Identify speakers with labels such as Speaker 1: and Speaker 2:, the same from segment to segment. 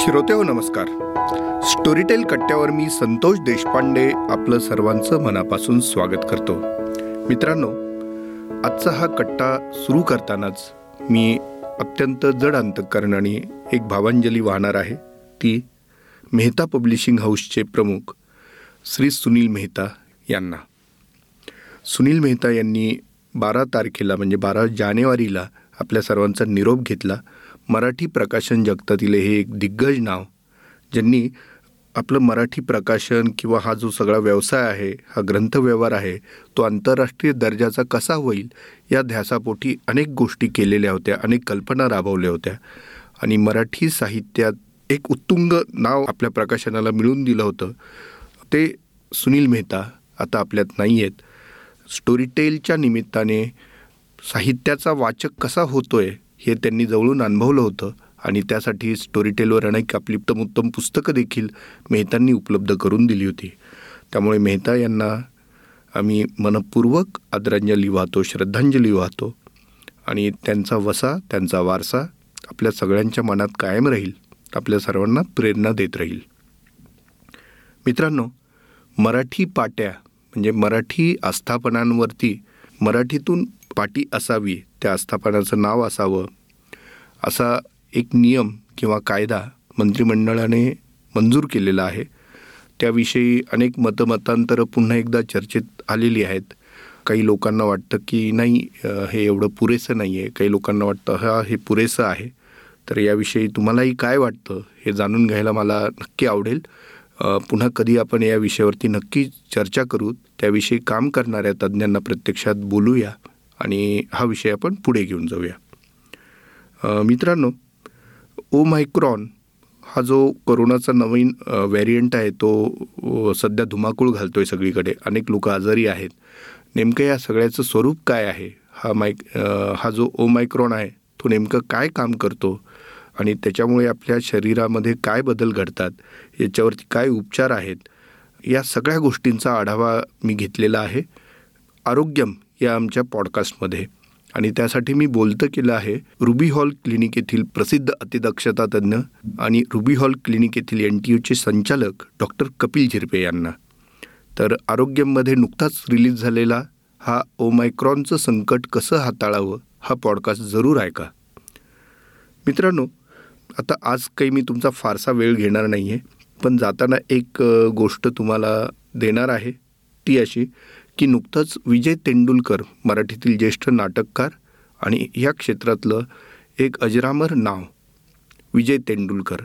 Speaker 1: श्रोते हो नमस्कार. स्टोरीटेल कट्ट्यावर मी संतोष देशपांडे आपलं सर्वांचं मनापासून स्वागत करतो. मित्रांनो आजचा हा कट्टा सुरू करतानाच मी अत्यंत जड अंतकरणाने एक भावांजली वाहणार आहे. ती मेहता पब्लिशिंग हाऊसचे प्रमुख श्री सुनील मेहता यांना. सुनील मेहता यांनी बारा तारखेला म्हणजे बारा जानेवारीला आपल्या सर्वांचा निरोप घेतला. मराठी प्रकाशन जगतातील हे एक दिग्गज नाव ज्यांनी आपलं मराठी प्रकाशन किंवा हा जो सगळा व्यवसाय आहे हा ग्रंथव्यवहार आहे तो आंतरराष्ट्रीय दर्जाचा कसा होईल या ध्यासापोटी अनेक गोष्टी केलेल्या होत्या अनेक कल्पना राबवल्या होत्या. आणि मराठी साहित्यात एक उत्तुंग नाव आपल्या प्रकाशनाला मिळून दिलं होतं. ते सुनील मेहता आता आपल्यात नाही आहेत. स्टोरीटेलच्या निमित्ताने साहित्याचा वाचक कसा होतो आहे हे त्यांनी जवळून अनुभवलं होतं आणि त्यासाठी स्टोरीटेलवर अनेक आपली उत्तम उत्तम पुस्तकं देखील मेहतांनी उपलब्ध करून दिली होती. त्यामुळे मेहता यांना आम्ही मनपूर्वक आदरांजली वाहतो श्रद्धांजली वाहतो आणि त्यांचा वसा त्यांचा वारसा आपल्या सगळ्यांच्या मनात कायम राहील आपल्या सर्वांना प्रेरणा देत राहील. मित्रांनो मराठी पाट्या म्हणजे मराठी आस्थापनांवरती मराठीतून पाटी असावी त्या आस्थापनाचं नाव असावं. असा एक नियम किंवा कायदा मंत्रिमंडळाने मंजूर केलेला आहे. त्याविषयी अनेक मतमतांतरं पुन्हा एकदा चर्चेत आलेली आहेत. काही लोकांना वाटतं की नाही हे एवढं पुरेसं नाही आहे काही लोकांना वाटतं हा हे पुरेसं आहे. तर याविषयी तुम्हालाही काय वाटतं हे जाणून घ्यायला मला नक्की आवडेल. पुन्हा कधी आपण या विषयावरती नक्की चर्चा करू त्याविषयी काम करणाऱ्या तज्ज्ञांना प्रत्यक्षात बोलूया. आणि हा विषय आपण पुढे घेऊन जाऊया. मित्रांनो ओ मायक्रॉन हा जो कोरोनाचा नवीन व्हेरियंट आहे तो सध्या धुमाकूळ घालतो आहे सगळीकडे. अनेक लोक आजारी आहेत. नेमकं या सगळ्याचं स्वरूप काय आहे? हा मायक हा जो ओ मायक्रॉन आहे तो नेमकं काय काम करतो? आणि त्याच्यामुळे आपल्या शरीरामध्ये काय बदल घडतात? याच्यावरती काय उपचार आहेत? या सगळ्या गोष्टींचा आढावा मी घेतलेला आहे. आरोग्यम या आमच्या पॉडकास्टमध्ये. आणि त्यासाठी मी बोलतं केलं आहे रुबी हॉल क्लिनिक येथील प्रसिद्ध अतिदक्षता तज्ज्ञ आणि रुबी हॉल क्लिनिक येथील एन टी यूचे संचालक डॉक्टर कपिल झिरपे यांना. तर आरोग्यमध्ये नुकताच रिलीज झालेला हा ओमायक्रॉनचं संकट कसं हाताळावं हा पॉडकास्ट जरूर ऐका. मित्रांनो आता आज काही मी तुमचा फारसा वेळ घेणार नाही आहे पण जाताना एक गोष्ट तुम्हाला देणार आहे ती अशी की नुकतंच विजय तेंडुलकर मराठीतील ज्येष्ठ नाटककार आणि ह्या क्षेत्रातलं एक अजरामर नाव विजय तेंडुलकर.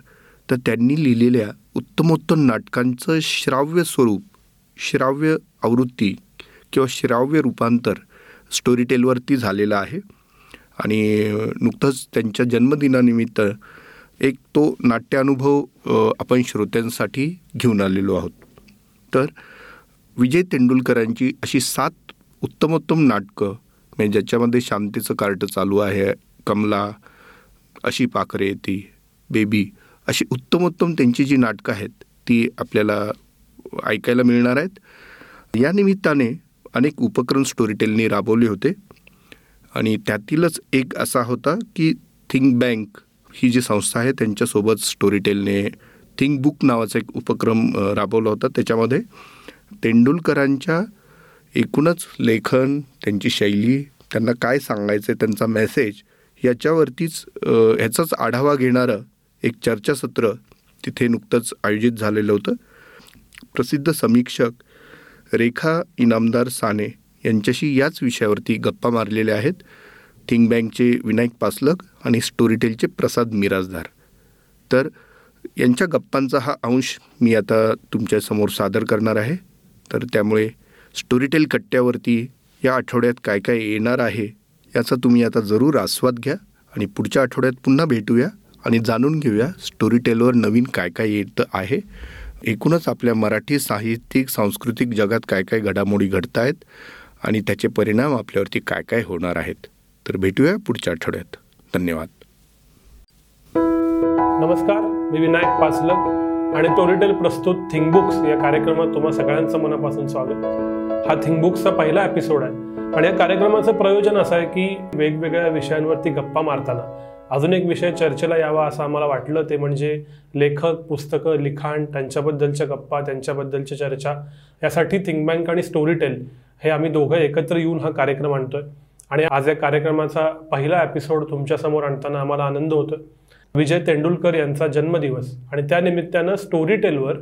Speaker 1: तर त्यांनी लिहिलेल्या उत्तमोत्तम नाटकांचं श्राव्य स्वरूप श्राव्य आवृत्ती किंवा श्राव्य रूपांतर स्टोरीटेलवरती झालेलं आहे. आणि नुकतंच त्यांच्या जन्मदिनानिमित्त एक तो नाट्यानुभव आपण श्रोत्यांसाठी घेऊन आलेलो आहोत. तर विजय तेंडुलकरांची अशी सात उत्तमोत्तम नाटकं म्हणजे ज्याच्यामध्ये शांतीचं कार्ट चालू आहे कमला अशी पाखरे ती बेबी अशी उत्तमोत्तम त्यांची जी नाटकं आहेत ती आपल्याला ऐकायला मिळणार आहेत. या निमित्ताने अनेक उपक्रम स्टोरीटेलनी राबवले होते. आणि त्यातीलच एक असा होता की थिंक बँक ही जी संस्था आहे त्यांच्यासोबत स्टोरीटेलने थिंक बुक नावाचा एक उपक्रम राबवला होता. त्याच्यामध्ये तेंडुलकरांच्या एकूणच लेखन त्यांची शैली त्यांना काय सांगायचं आहे त्यांचा मेसेज याच्यावरतीच ह्याचाच आढावा घेणारं एक चर्चासत्र तिथे नुकतंच आयोजित झालेलं होतं. प्रसिद्ध समीक्षक रेखा इनामदार साने यांच्याशी याच विषयावरती गप्पा मारलेल्या आहेत. थिंक बँकचे विनायक पासलक आणि स्टोरीटेलचे प्रसाद मिराजदार तर यांच्या गप्पांचा हा अंश मी आता तुमच्यासमोर सादर करणार आहे. तर त्यामुळे स्टोरीटेल कट्ट्यावरती या आठवड्यात काय काय येणार आहे याचा तुम्ही आता जरूर आस्वाद घ्या आणि पुढच्या आठवड्यात पुन्हा भेटूया आणि जाणून घेऊया स्टोरीटेलवर नवीन काय काय येतं आहे. एकूणच आपल्या मराठी साहित्यिक सांस्कृतिक जगात काय काय घडामोडी घडत आहेत आणि त्याचे परिणाम आपल्यावरती काय काय होणार आहेत. तर भेटूया पुढच्या आठवड्यात. धन्यवाद.
Speaker 2: नमस्कार मी विनायक पासलक आणि टोरिटेल प्रस्तुत थिंक बुक्स या कार्यक्रमात तुम्हा सगळ्यांचं मनापासून स्वागत. हा थिंक बुक्सचा पहिला एपिसोड आहे. आणि या कार्यक्रमाचं प्रयोजन असं आहे की वेगवेगळ्या विषयांवरती गप्पा मारताना. अजून एक विषय चर्चेला यावा असं आम्हाला वाटलं ते म्हणजे लेखक पुस्तकं लिखाण त्यांच्याबद्दलच्या गप्पा त्यांच्याबद्दलच्या चर्चा यासाठी थिंक बँक आणि स्टोरीटेल हे आम्ही दोघं एकत्र येऊन हा कार्यक्रम आणतोय. आणि आज या कार्यक्रमाचा पहिला एपिसोड तुमच्यासमोर आणताना आम्हाला आनंद होतोय. विजय तेंडुलकर यांचा जन्मदिवस. आणि त्या निमित्तानं स्टोरी टेलवर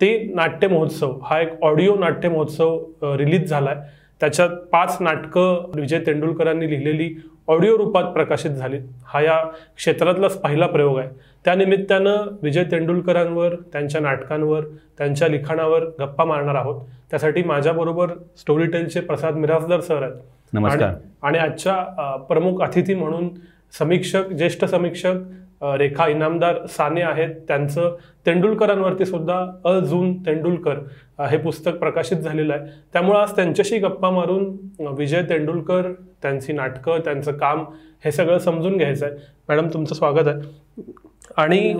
Speaker 2: ते नाट्य महोत्सव हा एक ऑडिओ नाट्य महोत्सव रिलीज झालाय. त्याच्यात पाच नाटकं विजय तेंडुलकरांनी लिहिलेली ऑडिओ रूपात प्रकाशित झाली हा या क्षेत्रातलाच पहिला प्रयोग आहे. त्यानिमित्तानं विजय तेंडुलकरांवर त्यांच्या नाटकांवर त्यांच्या लिखाणावर गप्पा मारणार आहोत. त्यासाठी माझ्याबरोबर स्टोरी टेलचे प्रसाद मिरासदार सर आहेत.
Speaker 3: नमस्कार.
Speaker 2: आणि- आजच्या प्रमुख अतिथी म्हणून समीक्षक ज्येष्ठ समीक्षक रेखा इनामदार साने आहेत. त्यांचं तेंडुलकरांवरती सुद्धा अ जून तेंडुलकर हे पुस्तक प्रकाशित झालेलं आहे. त्यामुळे आज त्यांच्याशी गप्पा मारून विजय तेंडुलकर त्यांची नाटकं त्यांचं काम हे सगळं समजून घ्यायचं आहे. मॅडम तुमचं स्वागत आहे. आणि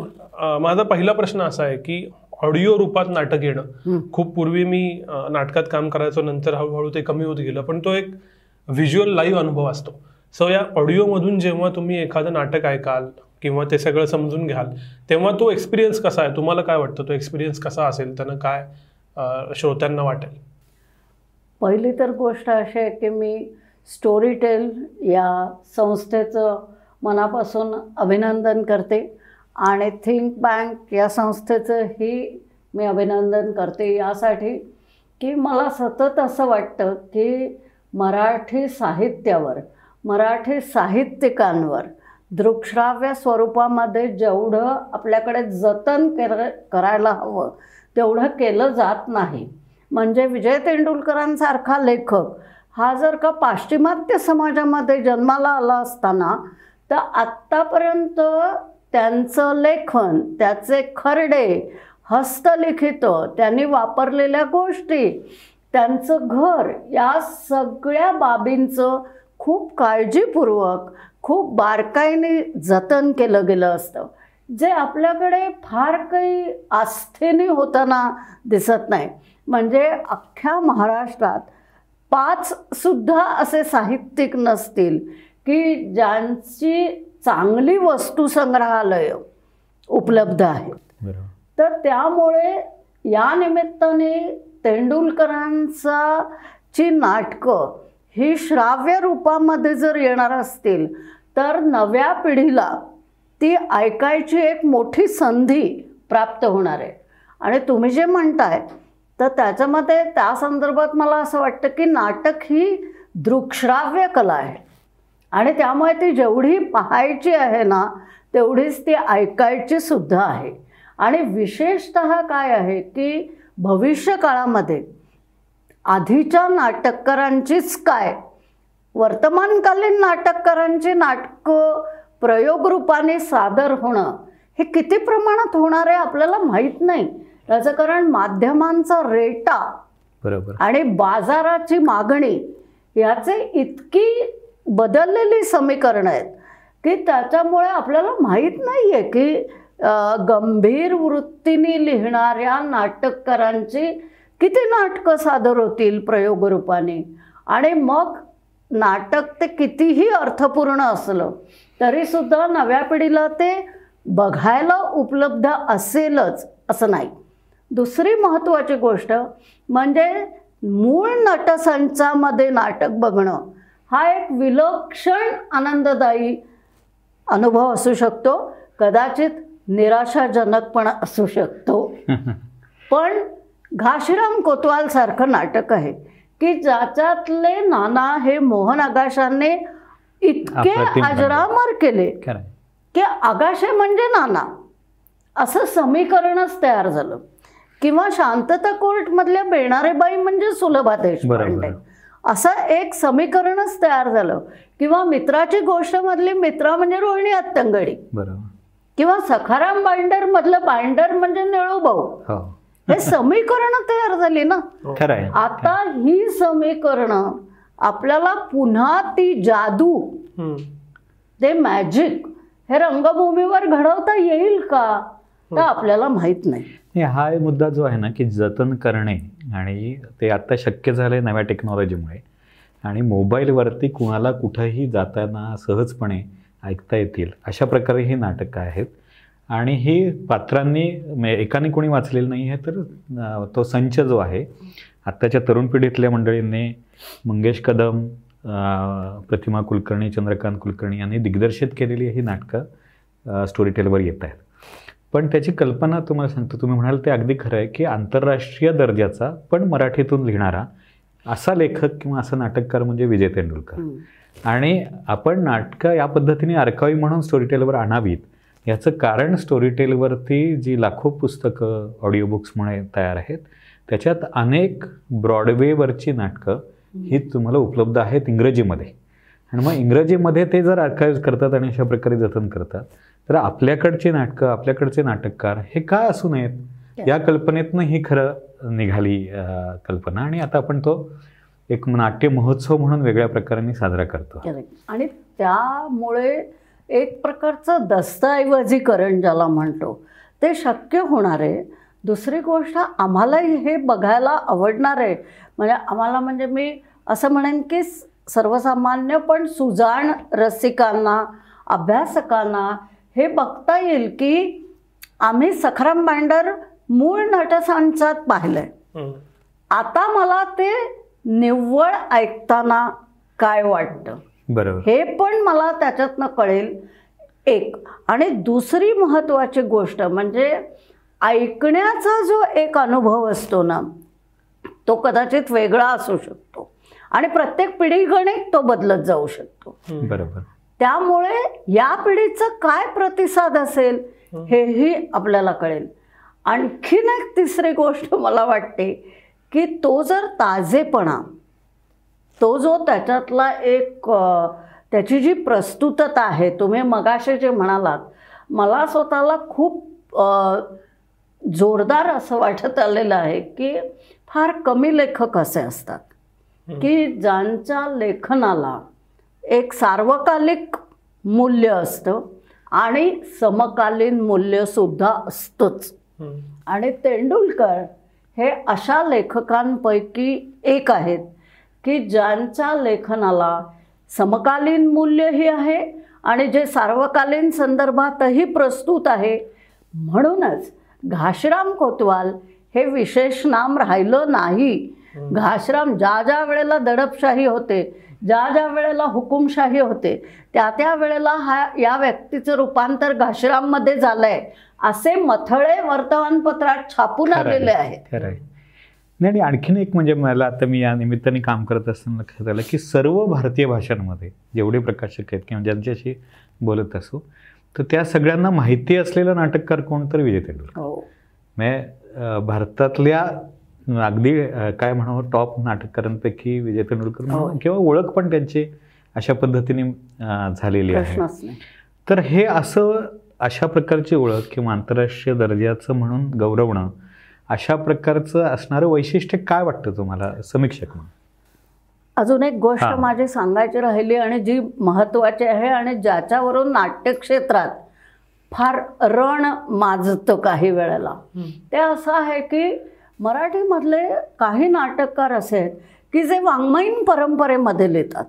Speaker 2: माझा पहिला प्रश्न असा आहे की ऑडिओ रूपात नाटक येणं. खूप पूर्वी मी नाटकात काम करायचो नंतर हळूहळू ते कमी होत गेलं पण तो एक व्हिज्युअल लाईव्ह अनुभव असतो. सो या ऑडिओमधून जेव्हा तुम्ही एखादं नाटक ऐकाल किंवा ते सगळं समजून घ्याल. तेव्हा तो एक्सपिरियन्स कसा आहे? तुम्हाला काय वाटतं? तो एक्सपिरियन्स कसा असेल? त्यानं काय श्रोत्यांना वाटेल?
Speaker 4: पहिली तर गोष्ट अशी आहे की मी स्टोरी टेल या संस्थेचं मनापासून अभिनंदन करते आणि थिंक बँक या संस्थेचंही मी अभिनंदन करते. यासाठी की मला सतत असं वाटतं की मराठी साहित्यावर मराठी साहित्यिकांवर दृकश्राव्य स्वरूपामध्ये जेवढं आपल्याकडे जतन कर करायला हवं तेवढं केलं जात नाही. म्हणजे विजय तेंडुलकरांसारखा लेखक हा जर का पाश्चिमात्य समाजामध्ये जन्माला आला असताना तर आत्तापर्यंत त्यांचं लेखन त्याचे खरडे हस्तलिखित त्यांनी वापरलेल्या गोष्टी त्यांचं घर या सगळ्या बाबींचं खूप काळजीपूर्वक खूप बारकाईने जतन केलं गेलं असतं. जे आपल्याकडे फार काही आस्थेने होताना दिसत नाही. म्हणजे अख्ख्या महाराष्ट्रात पाच सुद्धा असे साहित्यिक नसतील की ज्यांची चांगली वस्तुसंग्रहालय उपलब्ध आहेत. तर त्यामुळे या निमित्ताने तेंडुलकरांचा ची नाटकं ही श्राव्य रूपामध्ये जर येणार असतील तर नव्या पिढीला ती ऐकायची एक मोठी संधी प्राप्त होणार आहे. आणि तुम्ही जे म्हणताय तर त्याच्यामध्ये त्या संदर्भात मला असं वाटतं की नाटक ही दृकश्राव्य कला आहे. आणि त्यामुळे ती जेवढी पाहायची आहे ना तेवढीच ती ऐकायची सुद्धा आहे. आणि विशेषत काय आहे की भविष्य काळामध्ये आधीच्या नाटककारांचीच काय? वर्तमानकालीन नाटककारांची नाटकं प्रयोगरूपाने सादर होणं हे किती प्रमाणात होणार आहे आपल्याला माहीत नाही. त्याचं कारण माध्यमांचा रेटा
Speaker 3: बरोबर.
Speaker 4: आणि बाजाराची मागणी याचे इतकी बदललेली समीकरणं आहेत की त्याच्यामुळे आपल्याला माहीत नाही आहे की गंभीर वृत्तीने लिहिणाऱ्या नाटककारांची किती नाटकं सादर होतील प्रयोगरूपाने? आणि मग नाटक ते कितीही अर्थपूर्ण असलं तरीसुद्धा नव्या पिढीला ते बघायला उपलब्ध असेलच असं नाही. दुसरी महत्त्वाची गोष्ट म्हणजे मूळ नटसंचामध्ये नाटक बघणं हा एक विलक्षण आनंददायी अनुभव असू शकतो कदाचित निराशाजनक पण असू शकतो. पण घाशीराम कोतवालसारखं नाटक आहे. की ज्याच्यातले नाना हे मोहन आगाशांनी इतके. अजरामर केले की आगाशे म्हणजे नाना. असं समीकरणच तयार झालं. किंवा शांतता कोर्टमधल्या बेणारेबाई म्हणजे सुलभा देशपांडे. असं एक समीकरणच तयार झालं. किंवा मित्राची गोष्टमधली मित्रा म्हणजे रोहिणी अत्तंगडी
Speaker 3: बरोबर.
Speaker 4: किंवा सखाराम बाइंडर मधलं बाइंडर म्हणजे निळूभाऊ.
Speaker 3: हो.
Speaker 4: हे समीकरणं तयार झाली ना.
Speaker 3: खरं आहे
Speaker 4: आता ही समीकरणं आपल्याला पुन्हा ती जादू. ते मॅजिक हे रंगभूमीवर घडवता येईल का? तर आपल्याला माहीत नाही.
Speaker 3: हे हा मुद्दा जो आहे ना की जतन करणे आणि ते आता शक्य झालं नव्या टेक्नॉलॉजीमुळे आणि मोबाईलवरती कुणाला कुठंही जाताना सहजपणे ऐकता येतील अशा प्रकारे ही नाटकं आहेत. आणि ही पात्रांनी म्हणजे एकाने कोणी वाचलेलं नाही आहे तर तो संच जो आहे आत्ताच्या तरुण पिढीतल्या मंडळींनी मंगेश कदम प्रतिमा कुलकर्णी चंद्रकांत कुलकर्णी यांनी दिग्दर्शित केलेली ही नाटकं स्टोरी टेलवर येत आहेत पण त्याची कल्पना तुम्हाला सांगतो तुम्ही म्हणाल ते अगदी खरं आहे की आंतरराष्ट्रीय दर्जाचा पण मराठीतून लिहिणारा असा लेखक किंवा असा नाटककार म्हणजे विजय तेंडुलकर. आणि आपण नाटकं या पद्धतीने अर्कावी म्हणून स्टोरीटेलवर आणावीत याचं कारण स्टोरीटेलवरती जी लाखो पुस्तकं ऑडिओ बुक्स म्हणून तयार आहेत त्याच्यात अनेक ब्रॉडवेवरची नाटकं ही तुम्हाला उपलब्ध आहेत इंग्रजीमध्ये. आणि मग इंग्रजीमध्ये ते जर अर्काईव्ह करतात आणि अशा प्रकारे जतन करतात तर आपल्याकडची नाटकं आपल्याकडचे नाटककार हे काय असू नयेत? या कल्पनेतनं ही खरं निघाली कल्पना. आणि आता आपण तो एक नाट्य महोत्सव म्हणून वेगळ्या प्रकाराने साजरा करतो.
Speaker 4: आणि त्यामुळे एक प्रकारचं दस्तऐवजीकरण ज्याला म्हणतो. ते शक्य होणार आहे. दुसरी गोष्ट आम्हालाही हे बघायला आवडणार आहे. म्हणजे आम्हाला म्हणजे मी असं म्हणेन की सर्वसामान्य पण सुजाण रसिकांना अभ्यासकांना हे बघता येईल की आम्ही सखराम बांडर मूळ नटसंचात पाहिलं आहे. आता मला ते निव्वळ ऐकताना काय वाटतं?
Speaker 3: बरोबर.
Speaker 4: हे पण मला त्याच्यातनं कळेल एक. आणि दुसरी महत्त्वाची गोष्ट म्हणजे ऐकण्याचा जो एक अनुभव असतो ना तो कदाचित वेगळा असू शकतो. आणि प्रत्येक पिढीगणिक तो बदलत जाऊ शकतो.
Speaker 3: बरोबर.
Speaker 4: त्यामुळे या पिढीचं काय प्रतिसाद असेल हेही आपल्याला कळेल. आणखीन एक तिसरी गोष्ट मला वाटते की तो जर ताजेपणा तो जो त्याच्यातला एक त्याची जी प्रस्तुतता आहे तुम्ही मगाशी जे म्हणालात मला स्वतःला खूप जोरदार असं वाटत आलेलं आहे की फार कमी लेखक असे असतात. की ज्यांच्या लेखनाला एक सार्वकालिक मूल्य असतं आणि समकालीन मूल्यसुद्धा असतंच. आणि तेंडुलकर हे अशा लेखकांपैकी एक आहेत की ज्यांच्या लेखनाला समकालीन मूल्यही आहे आणि जे सार्वकालीन संदर्भातही प्रस्तुत आहे म्हणूनच घाशराम कोतवाल हे विशेष नाम राहिलं नाही. घाशराम ज्या ज्या वेळेला दडपशाही होते ज्या ज्या वेळेला हुकुमशाही होते त्या त्या वेळेला हा या व्यक्तीचं रूपांतर घाशराममध्ये झालंय असे मथळे वर्तमानपत्रात छापून आलेले आहेत.
Speaker 3: नाही आणि आणखीन एक म्हणजे मला आता मी या निमित्ताने काम करत असताना लक्षात आलं की सर्व भारतीय भाषांमध्ये जेवढे प्रकाशक आहेत किंवा ज्यांच्याशी बोलत असो तर त्या सगळ्यांना माहिती असलेलं नाटककार कोण तर विजय तेंडुलकर.
Speaker 4: हो.
Speaker 3: म्हणजे भारतातल्या अगदी काय म्हणावं टॉप नाटककारांपैकी विजय तेंडुलकर म्हणून
Speaker 4: हो.
Speaker 3: किंवा ओळख पण त्यांची अशा पद्धतीने झालेली आहे. तर हे असं अशा प्रकारची ओळख किंवा आंतरराष्ट्रीय दर्जाचं म्हणून गौरवणं अशा प्रकारचं असणारं वैशिष्ट्य काय वाटतं तुम्हाला समीक्षक म्हणून?
Speaker 4: अजून एक गोष्ट. माझी सांगायची राहिली आणि जी महत्त्वाची आहे आणि ज्याच्यावरून नाट्यक्षेत्रात फार रण माजतं काही वेळेला. ते असं आहे की मराठीमधले काही नाटककार असे आहेत की जे वाङ्मयीन परंपरेमध्ये लिहितात.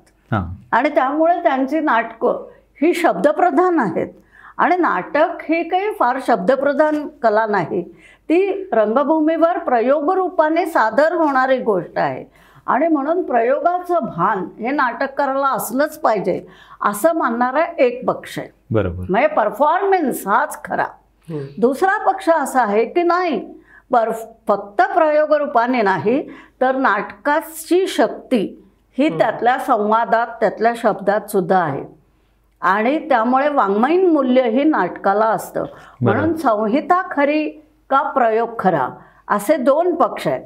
Speaker 4: आणि त्यामुळे त्यांची नाटकं ही शब्दप्रधान आहेत. आणि नाटक ही काही फार शब्दप्रधान कला नाही. ती रंगभूमीवर प्रयोगरूपाने सादर होणारी गोष्ट आहे. आणि म्हणून प्रयोगाचं भान हे नाटककाराला असलंच पाहिजे असं मानणारा एक पक्ष आहे.
Speaker 3: बरोबर.
Speaker 4: म्हणजे परफॉर्मन्स हाच खरा. दुसरा पक्ष असा आहे की नाही पर फक्त प्रयोगरूपाने नाही तर नाटकाची शक्ती ही त्यातल्या संवादात त्यातल्या शब्दात सुद्धा आहे. आणि त्यामुळे वाङ्मयीन मूल्यही नाटकाला असतं. म्हणून संहिता खरी का प्रयोग खरा? असे दोन पक्ष आहेत.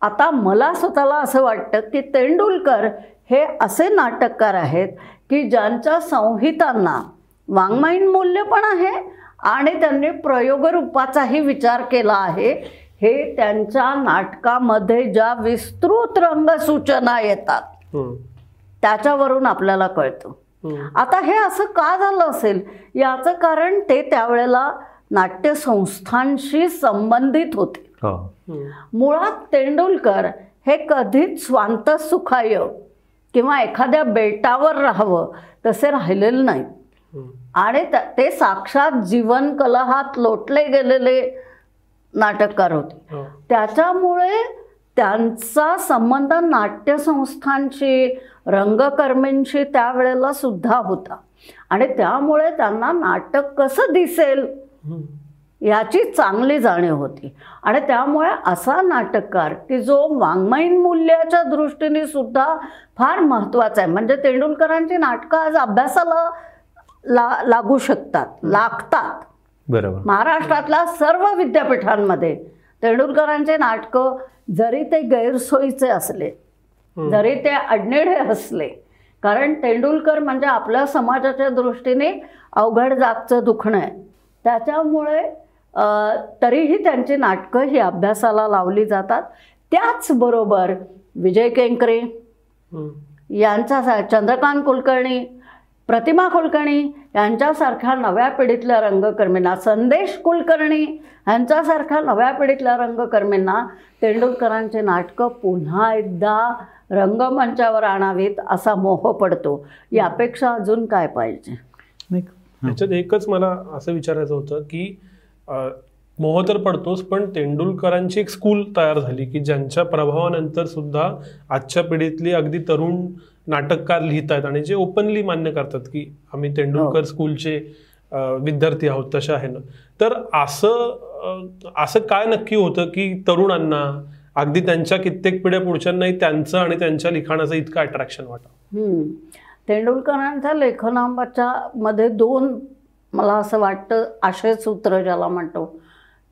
Speaker 4: आता मला स्वतःला असं वाटतं की तेंडुलकर हे असे नाटककार आहेत की ज्यांच्या संहितांना वाङ्मयीन मूल्य पण आहे आणि त्यांनी प्रयोगरूपाचाही विचार केला आहे. हे त्यांच्या नाटकामध्ये ज्या विस्तृत रंगसूचना येतात. त्याच्यावरून आपल्याला कळतं. आता हे असं का झालं असेल याचं कारण ते त्यावेळेला नाट्यसंस्थांशी संबंधित होते
Speaker 3: हो.
Speaker 4: मुळात तेंडुलकर हे कधीच स्वांत सुखाय किंवा एखाद्या बेटावर राहावं तसे राहिलेलं नाही. आणि ते साक्षात जीवन कलहात लोटले गेलेले नाटककार होते
Speaker 2: हो.
Speaker 4: त्याच्यामुळे त्यांचा संबंध नाट्यसंस्थांशी रंगकर्मींशी त्यावेळेला सुद्धा होता. आणि त्यामुळे त्यांना नाटक कसं दिसेल. याची चांगली जाणीव होती. आणि त्यामुळे असा नाटककार की जो वाङ्मयीन मूल्याच्या दृष्टीने सुद्धा फार महत्त्वाचा आहे. म्हणजे तेंडुलकरांची नाटकं आज अभ्यासाला ला लागू शकतात लागतात.
Speaker 3: बरोबर.
Speaker 4: महाराष्ट्रातल्या सर्व विद्यापीठांमध्ये तेंडुलकरांचे नाटकं जरी ते गैरसोयीचे असले जरी ते अडनेडे असले कारण तेंडुलकर म्हणजे आपल्या समाजाच्या दृष्टीने अवघड जागचं दुखणं आहे. त्याच्यामुळे तरीही त्यांची नाटकं ही अभ्यासाला लावली जातात. त्याचबरोबर विजय केंकरे. यांच्या चंद्रकांत कुलकर्णी प्रतिमा कुलकर्णी यांच्यासारख्या नव्या पिढीतल्या रंगकर्मींना संदेश कुलकर्णी यांच्यासारख्या नव्या पिढीतल्या रंगकर्मींना तेंडुलकरांचे नाटकं पुन्हा एकदा रंगमंचावर आणावीत असा मोह पडतो. यापेक्षा अजून काय पाहिजे?
Speaker 3: नाही
Speaker 2: त्याच्यात एकच मला असं विचारायचं होतं की मोह तर पडतोच पण तेंडुलकरांची एक स्कूल तयार झाली की ज्यांच्या प्रभावानंतर सुद्धा आजच्या पिढीतली अगदी तरुण नाटककार लिहित आहेत आणि जे ओपनली मान्य करतात की आम्ही तेंडुलकर स्कूलचे अं, विद्यार्थी आहोत तशा आहे ना तर असं असं काय नक्की होतं की तरुणांना अगदी त्यांच्या कित्येक पिढ्या पुढच्यांनाही त्यांचं आणि त्यांच्या लिखाणाचं इतकं अट्रॅक्शन वाटतं.
Speaker 4: तेंडुलकरांच्या लेखनाच्या मध्ये दोन मला असं वाटतं आशयसूत्र ज्याला म्हणतो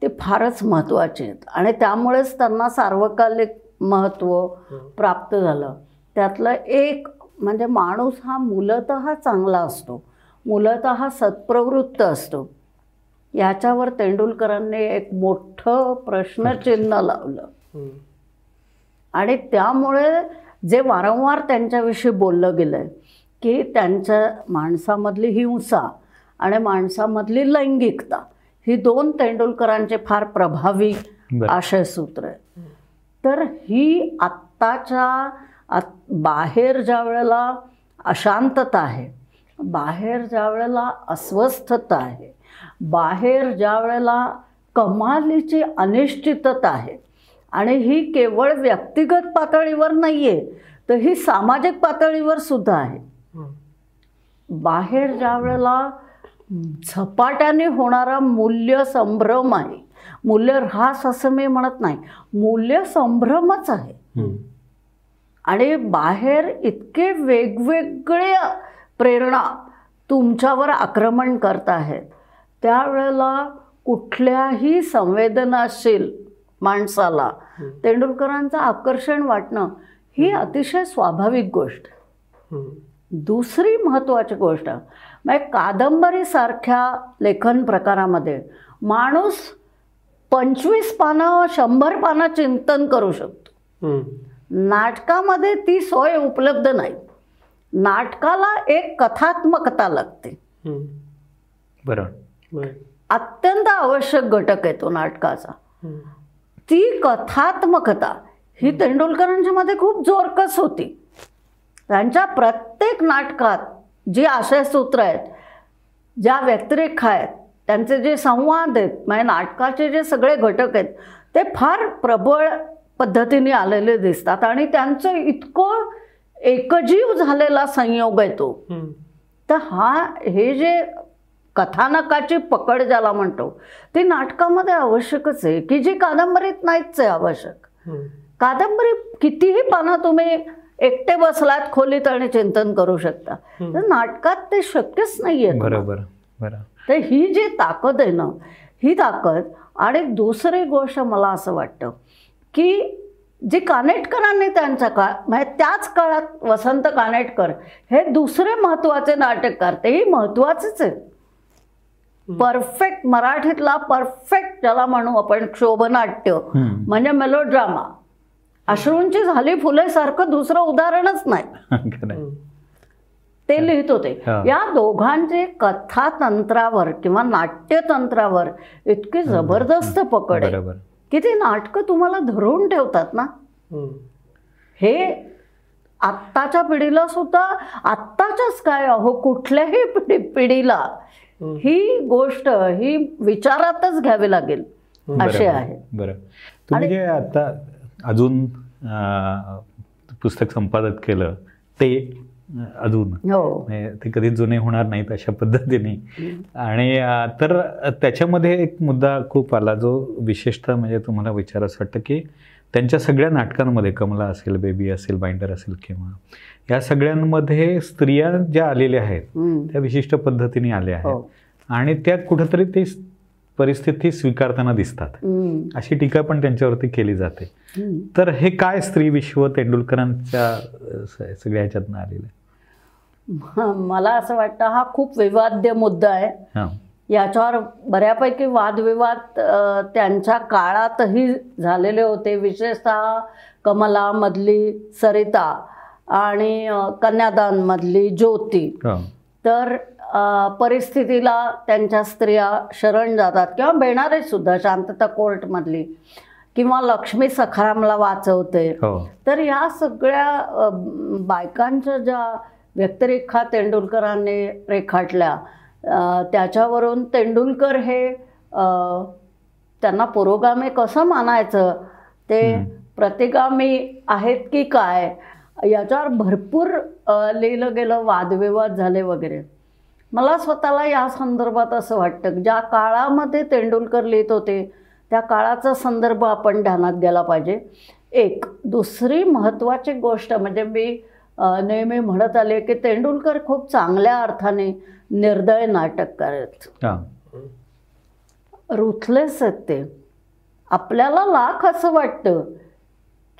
Speaker 4: ते फारच महत्त्वाचे आहेत. आणि त्यामुळेच त्यांना सार्वकालिक महत्त्व प्राप्त झालं. त्यातलं एक म्हणजे माणूस हा मूलत चांगला असतो. मूलत सत्प्रवृत्त असतो. याच्यावर तेंडुलकरांनी एक मोठं प्रश्नचिन्ह लावलं. आणि त्यामुळे जे वारंवार त्यांच्याविषयी बोललं गेलं की त्यांच्या माणसामधली हिंसा आणि माणसामधली लैंगिकता ही दोन तेंडुलकरांचे फार प्रभावी. आशयसूत्र आहे तर ही आत्ताच्या आत बाहेर ज्या वेळेला अशांतता आहे बाहेर ज्या वेळेला अस्वस्थता आहे बाहेर ज्या वेळेला कमालीची अनिश्चितता आहे आणि ही केवळ व्यक्तिगत पातळीवर नाही आहे तर ही सामाजिक पातळीवर सुद्धा आहे. बाहेर ज्या वेळेला झपाट्याने होणारा मूल्य संभ्रम आहे मूल्य ऱ्हास असं मी म्हणत नाही मूल्य संभ्रमच आहे. आणि बाहेर इतके वेगवेगळे प्रेरणा तुमच्यावर आक्रमण करत आहेत त्यावेळेला कुठल्याही संवेदनाशील माणसाला तेंडुलकरांचं आकर्षण वाटणं ही अतिशय स्वाभाविक गोष्ट. दुसरी महत्त्वाची गोष्ट म्हणजे कादंबरीसारख्या लेखन प्रकारामध्ये माणूस पंचवीस पानं शंभर पानं चिंतन करू शकतो. नाटकामध्ये ती सोय उपलब्ध नाही नाटकाला एक कथात्मकता लागते.
Speaker 3: बरोबर
Speaker 2: बरं.
Speaker 4: अत्यंत आवश्यक घटक आहे तो नाटकाचा. ती कथात्मकता ही तेंडुलकरांच्या मध्ये खूप जोरकस होती. त्यांच्या प्रत्येक नाटकात जी आशयसूत्र आहेत ज्या व्यक्तिरेखा आहेत त्यांचे जे संवाद आहेत म्हणजे नाटकाचे जे सगळे घटक आहेत ते फार प्रबळ पद्धतीने आलेले दिसतात आणि त्यांचं इतकं एकजीव झालेला संयोग आहे तो. तर हा हे जे कथानकाची पकड ज्याला म्हणतो ती नाटकामध्ये आवश्यकच आहे की जी कादंबरीत नाहीच आहे आवश्यक. कादंबरी कितीही पानं तुम्ही एकटे बसलात खोलीत आणि चिंतन करू शकता. तर नाटकात ते शक्यच नाही आहे
Speaker 3: बरोबर बरं.
Speaker 4: तर ही जी ताकद आहे ना ही ताकद आणि दुसरी गोष्ट मला असं वाटतं की जी कानेटकरांनी त्यांच्या काळ म्हणजे त्याच काळात वसंत कानेटकर हे दुसरे महत्त्वाचे नाटककार तेही महत्त्वाचेच आहेत. परफेक्ट मराठीतला परफेक्ट ज्याला म्हणू आपण क्षोभनाट्य. म्हणजे मेलोड्रामा अश्रूंची झाली फुले सारखं दुसरं उदाहरणच नाही. ते लिहित होते. या दोघांचे कथातंत्रावर किंवा नाट्यतंत्रावर इतकी जबरदस्त पकड आहे. की ती नाटकं तुम्हाला धरून ठेवतात ना. हे आत्ताच्या पिढीला सुद्धा आत्ताच्याच काय अहो कुठल्याही पिढी पिढीला ही गोष्ट ही विचारातच घ्यावी लागेल असे आहे.
Speaker 3: बरं तुम्ही जे आता अजून पुस्तक संपादित केलं ते अजून
Speaker 4: हो.
Speaker 3: म्हणजे ते कधी जुने होणार नाहीत अशा पद्धतीने. आणि तर त्याच्यामध्ये एक मुद्दा खूप आला जो विशेषतः म्हणजे तुम्हाला विचारायचं वाटतं की त्यांच्या सगळ्या नाटकांमध्ये कमला असेल बेबी असेल बाइंडर असेल किंवा या सगळ्यांमध्ये स्त्रिया ज्या आलेल्या आहेत. त्या विशिष्ट पद्धतीने आल्या आहेत
Speaker 4: हो.
Speaker 3: आणि त्या कुठंतरी ती परिस्थिती स्वीकारताना दिसतात. अशी टीका पण त्यांच्यावरती केली जाते. तर हे काय स्त्री विश्व तेंडुलकरांच्या सगळ्या ह्याच्यातनं आलेलं आहे
Speaker 4: मला असं वाटतं हा खूप विवाद्य मुद्दा आहे याच्यावर बऱ्यापैकी वादविवाद त्यांच्या काळातही झालेले होते विशेषतः कमलामधली सरिता आणि कन्यादानमधली ज्योती. तर परिस्थितीला त्यांच्या स्त्रिया शरण जातात किंवा बेणारे सुद्धा शांतता कोर्टमधली किंवा लक्ष्मी सखारामला वाचवते.
Speaker 3: हो.
Speaker 4: तर ह्या सगळ्या बायकांच्या ज्या व्यक्तिरेखा तेंडुलकरांनी रेखाटल्या त्याच्यावरून तेंडुलकर हे त्यांना पुरोगामी कसं मानायचं? ते. प्रतिगामी आहेत की काय? याच्यावर भरपूर लिहिलं गेलं वादविवाद झाले वगैरे. मला स्वतःला या संदर्भात असं वाटतं ज्या काळामध्ये तेंडुलकर लिहित होते त्या काळाचा संदर्भ आपण ध्यानात गेला पाहिजे. एक दुसरी महत्त्वाची गोष्ट म्हणजे मी नेहमी म्हणत आले की तेंडुलकर खूप चांगल्या अर्थाने निर्दय नाटककार आहेत
Speaker 3: हां.
Speaker 4: रुथलेस आहेत ते. आपल्याला लाख असं वाटतं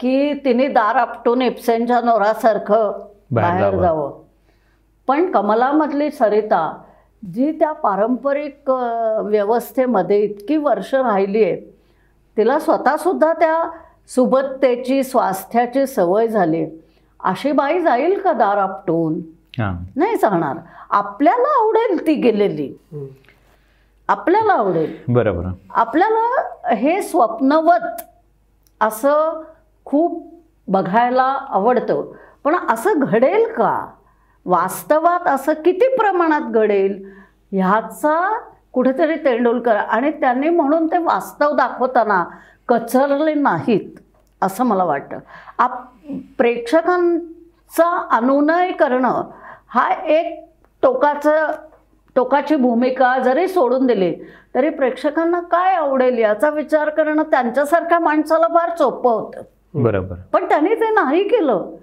Speaker 4: की तिने दार आपटून इप्सेनच्या नोरासारखं
Speaker 3: बाहेर
Speaker 4: बाहेर
Speaker 3: जावं.
Speaker 4: पण कमलामधली सरिता जी त्या पारंपरिक व्यवस्थेमध्ये इतकी वर्ष राहिली आहे तिला स्वतःसुद्धा त्या सुबत्तेची स्वास्थ्याची सवय झाली अशी बाई जाईल का दार आपटून?
Speaker 3: हां.
Speaker 4: नाही जाणार. आपल्याला आवडेल ती गेलेली. आपल्याला आवडेल.
Speaker 3: बरोबर
Speaker 4: आपल्याला हे स्वप्नवत असं खूप बघायला आवडतं. पण असं घडेल का? वास्तवात असं किती प्रमाणात घडेल? ह्याचा कुठेतरी तेंडुलकर आणि त्यांनी म्हणून ते वास्तव दाखवताना कचरले नाहीत असं मला वाटतं. आप प्रेक्षकांचा अनुनय करणं हा एक टोकाचं टोकाची भूमिका जरी सोडून दिली तरी प्रेक्षकांना काय आवडेल याचा विचार करणं त्यांच्यासारख्या माणसाला फार सोपं होतं.
Speaker 3: बरोबर.
Speaker 4: पण त्यांनी ते नाही केलं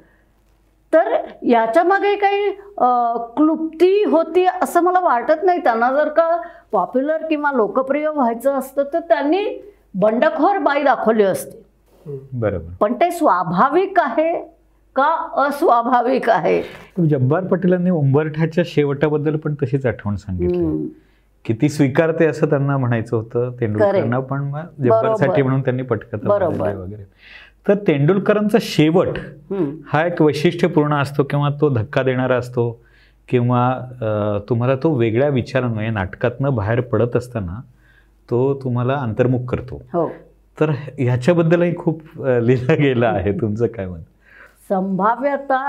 Speaker 4: तर याच्यामागे काही अ, क्लुप्ती होती असं मला वाटत नाही. त्यांना जर का पॉप्युलर किंवा लोकप्रिय व्हायचं असतं तर त्यांनी बंडखोर बाई दाखवली असती.
Speaker 3: बरोबर.
Speaker 4: पण ते स्वाभाविक आहे का अस्वाभाविक आहे?
Speaker 3: जब्बार पटेलांनी उंबरठ्याच्या शेवटाबद्दल पण तशीच आठवण सांगितली. किती स्वीकारते असं त्यांना म्हणायचं होतं तेंडुलकरांना पण मग जब्बारसाठी. म्हणून त्यांनी. बनवली वगैरे. तर तेंडुलकरांचा शेवट. हा एक वैशिष्ट्यपूर्ण असतो किंवा तो धक्का देणारा असतो किंवा तुम्हाला तो वेगळ्या विचारांना म्हणजे नाटकातनं बाहेर पडत असताना तो तुम्हाला अंतर्मुख करतो.
Speaker 4: हो.
Speaker 3: तर ह्याच्याबद्दलही खूप लिहिलं गेलं आहे. तुमचं काय मत
Speaker 4: संभाव्यता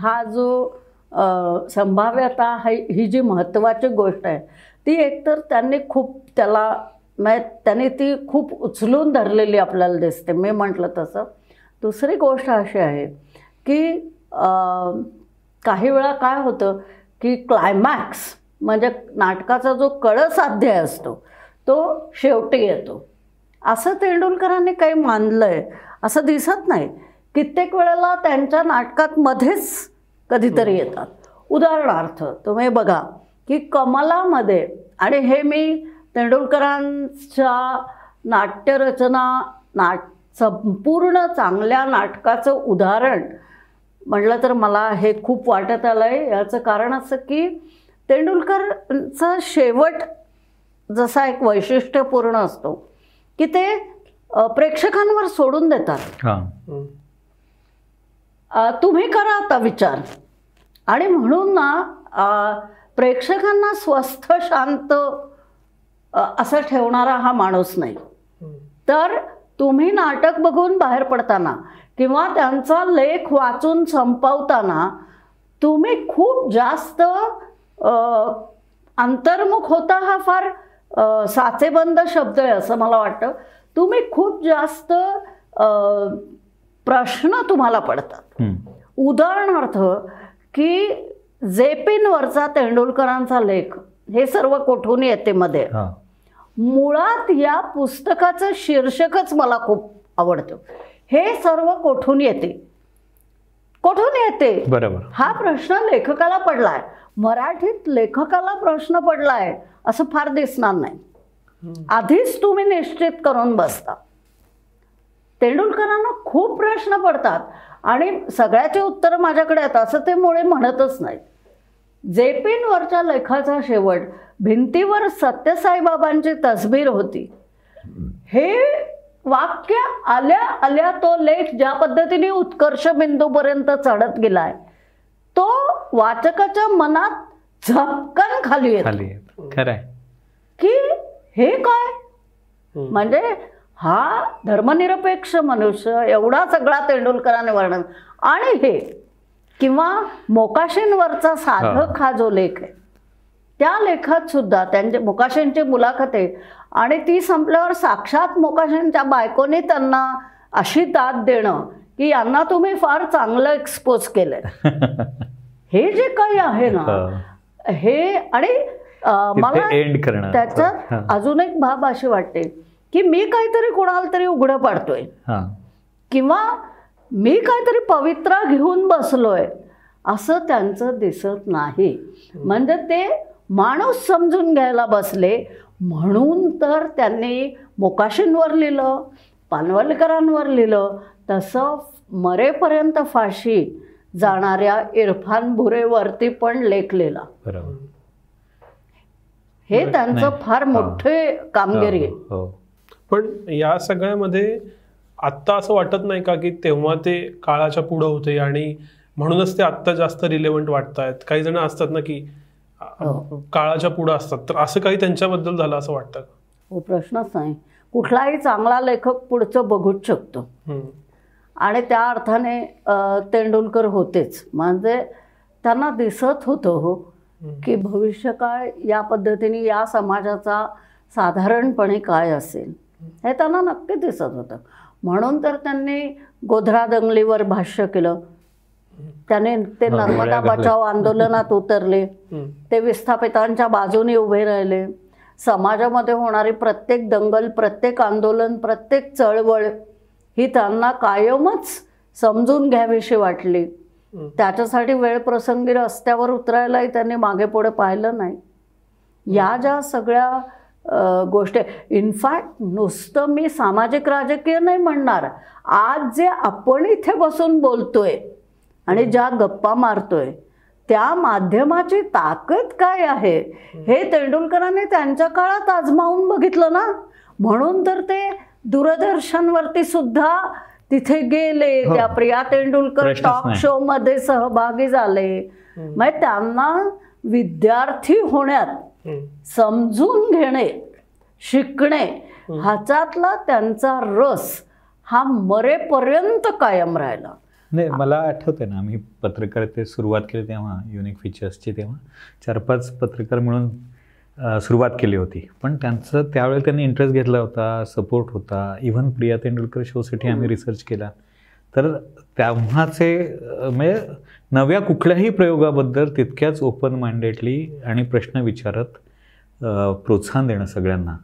Speaker 4: हा जो संभाव्यता ही ही जी महत्त्वाची गोष्ट आहे ती एकतर त्यांनी खूप त्याला म्हणजे त्यांनी ती खूप उचलून धरलेली आपल्याला दिसते. मी म्हटलं तसं. दुसरी गोष्ट अशी आहे की काही वेळा काय होतं की क्लायमॅक्स म्हणजे नाटकाचा जो कळसाध्य असतो तो शेवटी येतो. असं तेंडुलकरांनी काही मानलं आहे असं दिसत नाही. कित्येक वेळेला त्यांच्या नाटकात मध्येच कधीतरी येतात. उदाहरणार्थ तुम्ही बघा की कमलामध्ये आणि हे मी तेंडुलकरांच्या नाट्यरचना नाट संपूर्ण चांगल्या नाटकाचं उदाहरण म्हटलं तर मला हे खूप वाटत आलं आहे याचं कारण असं की तेंडुलकरचा शेवट जसा एक वैशिष्ट्यपूर्ण असतो की ते प्रेक्षकांवर सोडून देतात.
Speaker 3: हां.
Speaker 4: तुम्ही करा आता विचार. आणि म्हणून ना प्रेक्षकांना स्वस्थ शांत असं ठेवणारा हा माणूस नाही. तर तुम्ही नाटक बघून बाहेर पडताना किंवा त्यांचा लेख वाचून संपवताना तुम्ही खूप जास्त अंतर्मुख होता हा फार साचेबंद शब्द आहे असं मला वाटतं. तुम्ही खूप जास्त प्रश्न तुम्हाला पडतात. उदाहरणार्थ की जेपिनवरचा तेंडुलकरांचा लेख हे सर्व कोठून येते मध्ये? मुळात या पुस्तकाचं शीर्षकच मला खूप आवडतं. हे सर्व कोठून येते? कोठून येते?
Speaker 3: बरोबर.
Speaker 4: हा प्रश्न लेखकाला पडलाय. मराठीत लेखकाला प्रश्न पडलाय असं फार दिसणार नाही. आधीच तुम्ही निश्चित करून बसता. तेंडुलकरांना खूप प्रश्न पडतात आणि सगळ्याची उत्तरं माझ्याकडे आहेत असं ते मुळे म्हणतच नाहीत. जेपिनवरच्या लेखाचा शेवट भिंतीवर सत्यसाईबाबांची तसबीर होती. हे वाक्य आल्या आल्या तो लेख ज्या पद्धतीने उत्कर्ष बिंदूपर्यंत चढत गेलाय तो वाचकाच्या मनात झपकन खाली येतो.
Speaker 3: खाली आहेत. खरं आहे
Speaker 4: की हे काय. म्हणजे हा धर्मनिरपेक्ष मनुष्य एवढा सगळा तेंडुलकरांनी वर्णन. आणि हे किंवा मोकाशींवरचा साधक हा जो लेख आहे त्या लेखात सुद्धा त्यांचे मोकाशींची मुलाखत आहे आणि ती संपल्यावर साक्षात मोकाशींच्या बायकोने त्यांना अशी दाद देणं की यांना तुम्ही फार चांगलं एक्सपोज केलंय हे जे काही आहे ना
Speaker 3: हा.
Speaker 4: हे आणि मला.
Speaker 3: हा.
Speaker 4: त्याच्यात अजून एक बाब अशी वाटते की मी काहीतरी कोणाला तरी उघडं पाडतोय
Speaker 3: हा
Speaker 4: किंवा मी काहीतरी पवित्रा घेऊन बसलोय असं त्यांचं दिसत नाही म्हणजे ते माणूस समजून घ्यायला बसले. म्हणून तर त्यांनी मोकाशींवर लिहिलं पानवलकरांवर लिहिलं. तसं मरेपर्यंत फाशी जाणाऱ्या इरफान भुरेवरती पण लेख लिहिला. हे त्यांचं. फार मोठे कामगिरी आहे.
Speaker 3: हो
Speaker 2: पण या सगळ्यामध्ये आत्ता असं वाटत नाही का की तेव्हा ते काळाच्या पुढं होते आणि म्हणूनच ते आत्ता जास्त रिलेव्हंट वाटत आहेत काही जण असतात ना की
Speaker 4: हो.
Speaker 2: काळाच्या पुढं असतात. तर असं काही त्यांच्याबद्दल झालं असं वाटतं
Speaker 4: हो प्रश्नच नाही. कुठलाही चांगला लेखक पुढचं बघूच शकतो. आणि त्या अर्थाने तेंडुलकर होतेच. म्हणजे त्यांना दिसत होतं हो की भविष्यकाळ या पद्धतीने या समाजाचा साधारणपणे काय असेल. हे त्यांना नक्की दिसत होतं. म्हणून तर त्यांनी गोधरा दंगलीवर भाष्य केलं. त्याने ते नर्मदा. बचाव आंदोलनात उतरले. ते विस्थापितांच्या बाजूने उभे राहिले समाजामध्ये होणारी प्रत्येक दंगल प्रत्येक आंदोलन प्रत्येक चळवळ ही त्यांना कायमच समजून घ्यावीशी वाटली. त्याच्यासाठी वेळ प्रसंगी रस्त्यावर उतरायलाही त्यांनी मागे पुढे पाहिलं नाही या ज्या सगळ्या गोष्टी इनफॅक्ट नुसतं मी सामाजिक राजकीय नाही म्हणणार आज जे आपण इथे बसून बोलतोय आणि ज्या गप्पा मारतोय त्या माध्यमाची ताकद काय आहे हे तेंडुलकरांनी त्यांच्या काळात आजमावून बघितलं ना म्हणून तर ते दूरदर्शनवरती सुद्धा तिथे गेले
Speaker 3: हो.
Speaker 4: त्या प्रिया तेंडुलकर टॉक. शो मध्ये सहभागी झाले म्हणजे त्यांना विद्यार्थी होण्यात. समजून घेणे शिकणे ह्याच्यातला त्यांचा रस हा मरेपर्यंत कायम राहिला
Speaker 3: नाही मला आठवतं ना आम्ही पत्रकारितेत सुरुवात केली तेव्हा युनिक फीचर्सची तेव्हा. चार पाच पत्रकार मिळून अ, सुरुवात केली होती. पण त्यांचं त्यावेळी त्यांनी इंटरेस्ट घेतला होता सपोर्ट होता. इव्हन प्रिया तेंडुलकर शोसाठी आम्ही रिसर्च केला. तर तेव्हाचे म्हणजे नव्या कुठल्याही प्रयोगाबद्दल तितक्याच ओपन माइंडेडली आणि प्रश्न विचारत प्रोत्साहन देणं सगळ्यांना.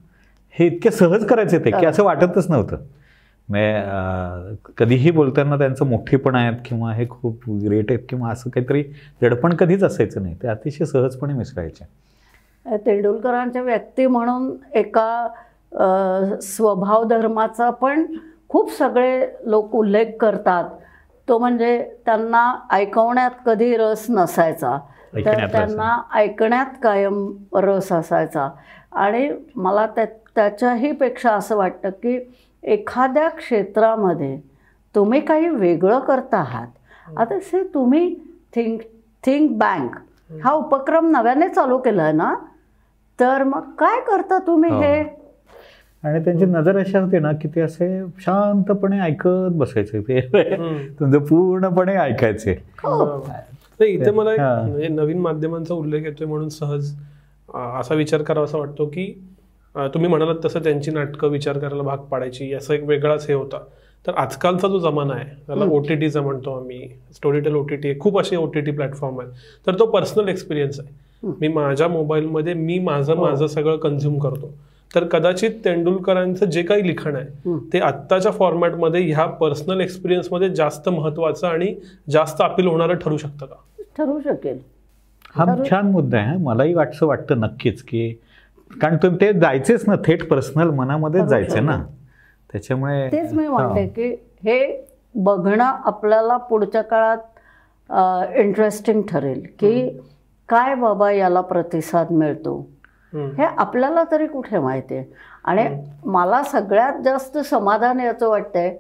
Speaker 3: हे इतके सहज करायचे ते की असं वाटतच नव्हतं. म्हणजे कधीही बोलताना त्यांचं मोठेपण आहेत किंवा हे खूप ग्रेट आहेत किंवा असं काहीतरी दडपण कधीच असायचं नाही. ते अतिशय सहजपणे मिसळायचे.
Speaker 4: तेंडुलकरांच्या व्यक्ती म्हणून एका स्वभाव धर्माचा पण खूप सगळे लोक उल्लेख करतात. तो म्हणजे त्यांना ऐकवण्यात कधी रस नसायचा. तर. त्यांना ऐकण्यात कायम रस असायचा. आणि मला त्या त्याच्याही पेक्षा असं वाटतं की एखाद्या क्षेत्रामध्ये तुम्ही काही वेगळं करत आहात आता से तुम्ही थिंक थिंक बँक हा उपक्रम नव्याने चालू केला आहे ना तर मग काय करता तुम्ही
Speaker 3: हो.
Speaker 4: हे
Speaker 3: आणि त्यांची नजर अशी होती ना की ते असे शांतपणे ऐकत बसायचे ते. तुमचं पूर्णपणे ऐकायचे
Speaker 2: बरोबर. नाही इथे मला एक
Speaker 3: हा.
Speaker 2: म्हणजे नवीन माध्यमांचा उल्लेख येतोय म्हणून सहज असा विचार करावा असं वाटतो की तुम्ही म्हणालात तसं त्यांची नाटकं विचार करायला भाग पाडायची असं एक वेगळाच हे होता. तर आजकालचा जो जमाना आहे त्याला ओ टी टीचा म्हणतो आम्ही. स्टोरीटेल ओ टी टी खूप असे ओ टी टी प्लॅटफॉर्म आहेत. तर तो पर्सनल एक्सपिरियन्स आहे. मी माझ्या मोबाईलमध्ये मी माझं माझं सगळं कन्झ्युम करतो. तर कदाचित तेंडुलकरांचं जे काही लिखाण आहे ते आत्ताच्या फॉर्मॅटमध्ये ह्या पर्सनल एक्सपिरियन्समध्ये जास्त महत्वाचं आणि जास्त अपील होणारं ठरू शकतं का?
Speaker 4: ठरू शकेल.
Speaker 3: हा छान मुद्दा आहे हा. मलाही वाटतं वाटतं नक्कीच की कारण तुम्ही ते जायचेच ना थेट पर्सनल मनामध्येच जायचे ना त्याच्यामुळे
Speaker 4: तेच मी म्हणते. की हे बघणं आपल्याला पुढच्या काळात इंटरेस्टिंग ठरेल की काय बाबा याला प्रतिसाद मिळतो. हे आपल्याला तरी कुठे माहिती आहे आणि मला सगळ्यात जास्त समाधान याचं वाटतंय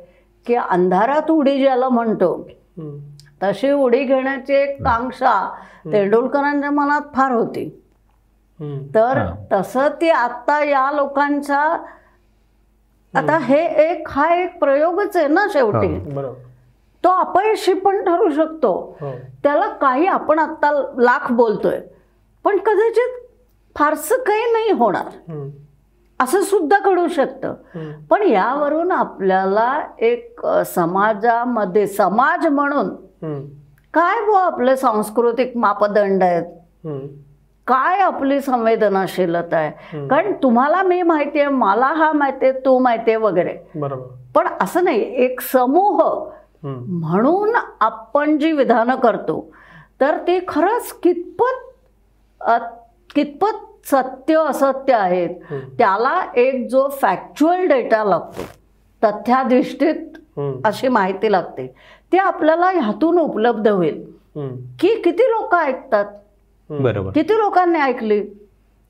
Speaker 4: की अंधारात उडी ज्याला म्हणतो. तशी उडी घेण्याची एक कांक्षा तेंडुलकरांच्या मनात फार होती. तर. तसं ती आता या लोकांच्या आता हे एक हा एक प्रयोगच आहे ना शेवटी
Speaker 2: बरोबर
Speaker 4: तो अपयशी पण ठरू शकतो
Speaker 2: हो
Speaker 4: त्याला काही आपण आता लाख बोलतोय पण कदाचित फारसं काही नाही होणार. असं सुद्धा घडू शकतं. पण यावरून आपल्याला एक समाजामध्ये समाज म्हणून. काय बुवा आपले सांस्कृतिक मापदंड आहेत. काय आपली संवेदनाशीलता आहे. कारण तुम्हाला मी माहिती आहे मला हा माहिती आहे तू माहिती आहे वगैरे पण असं नाही एक समूह. म्हणून आपण जी विधानं करतो तर ते खरंच कितपत कितपत सत्य असत्य आहेत. त्याला एक जो फॅक्च्युअल डेटा लागतो तथ्याधिष्ठित. अशी माहिती लागते ते आपल्याला ह्यातून उपलब्ध होईल. की किती लोक ऐकतात
Speaker 3: बरोबर.
Speaker 4: किती लोकांनी ऐकली?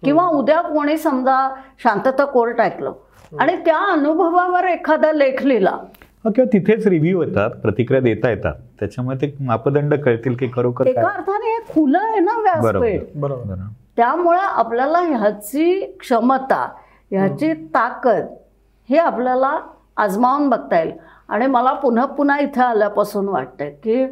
Speaker 4: किंवा उद्या कोणी समजा शांतता कोर्ट ऐकलं आणि त्या अनुभवावर एखादा लेख लिहिला
Speaker 3: किंवा तिथेच रिव्ह्यू येतात प्रतिक्रिया देता येतात. त्याच्यामुळे ते मापदंड कळतील की खरोखर
Speaker 4: एका अर्थाने हे खुलं आहे ना व्यासपीठ?
Speaker 3: बरोबर.
Speaker 2: बरोबर.
Speaker 3: बरं.
Speaker 4: त्यामुळं आपल्याला ह्याची क्षमता ह्याची ताकद हे आपल्याला आजमावून बघता येईल. आणि मला पुन्हा पुन्हा इथं आल्यापासून वाटतं की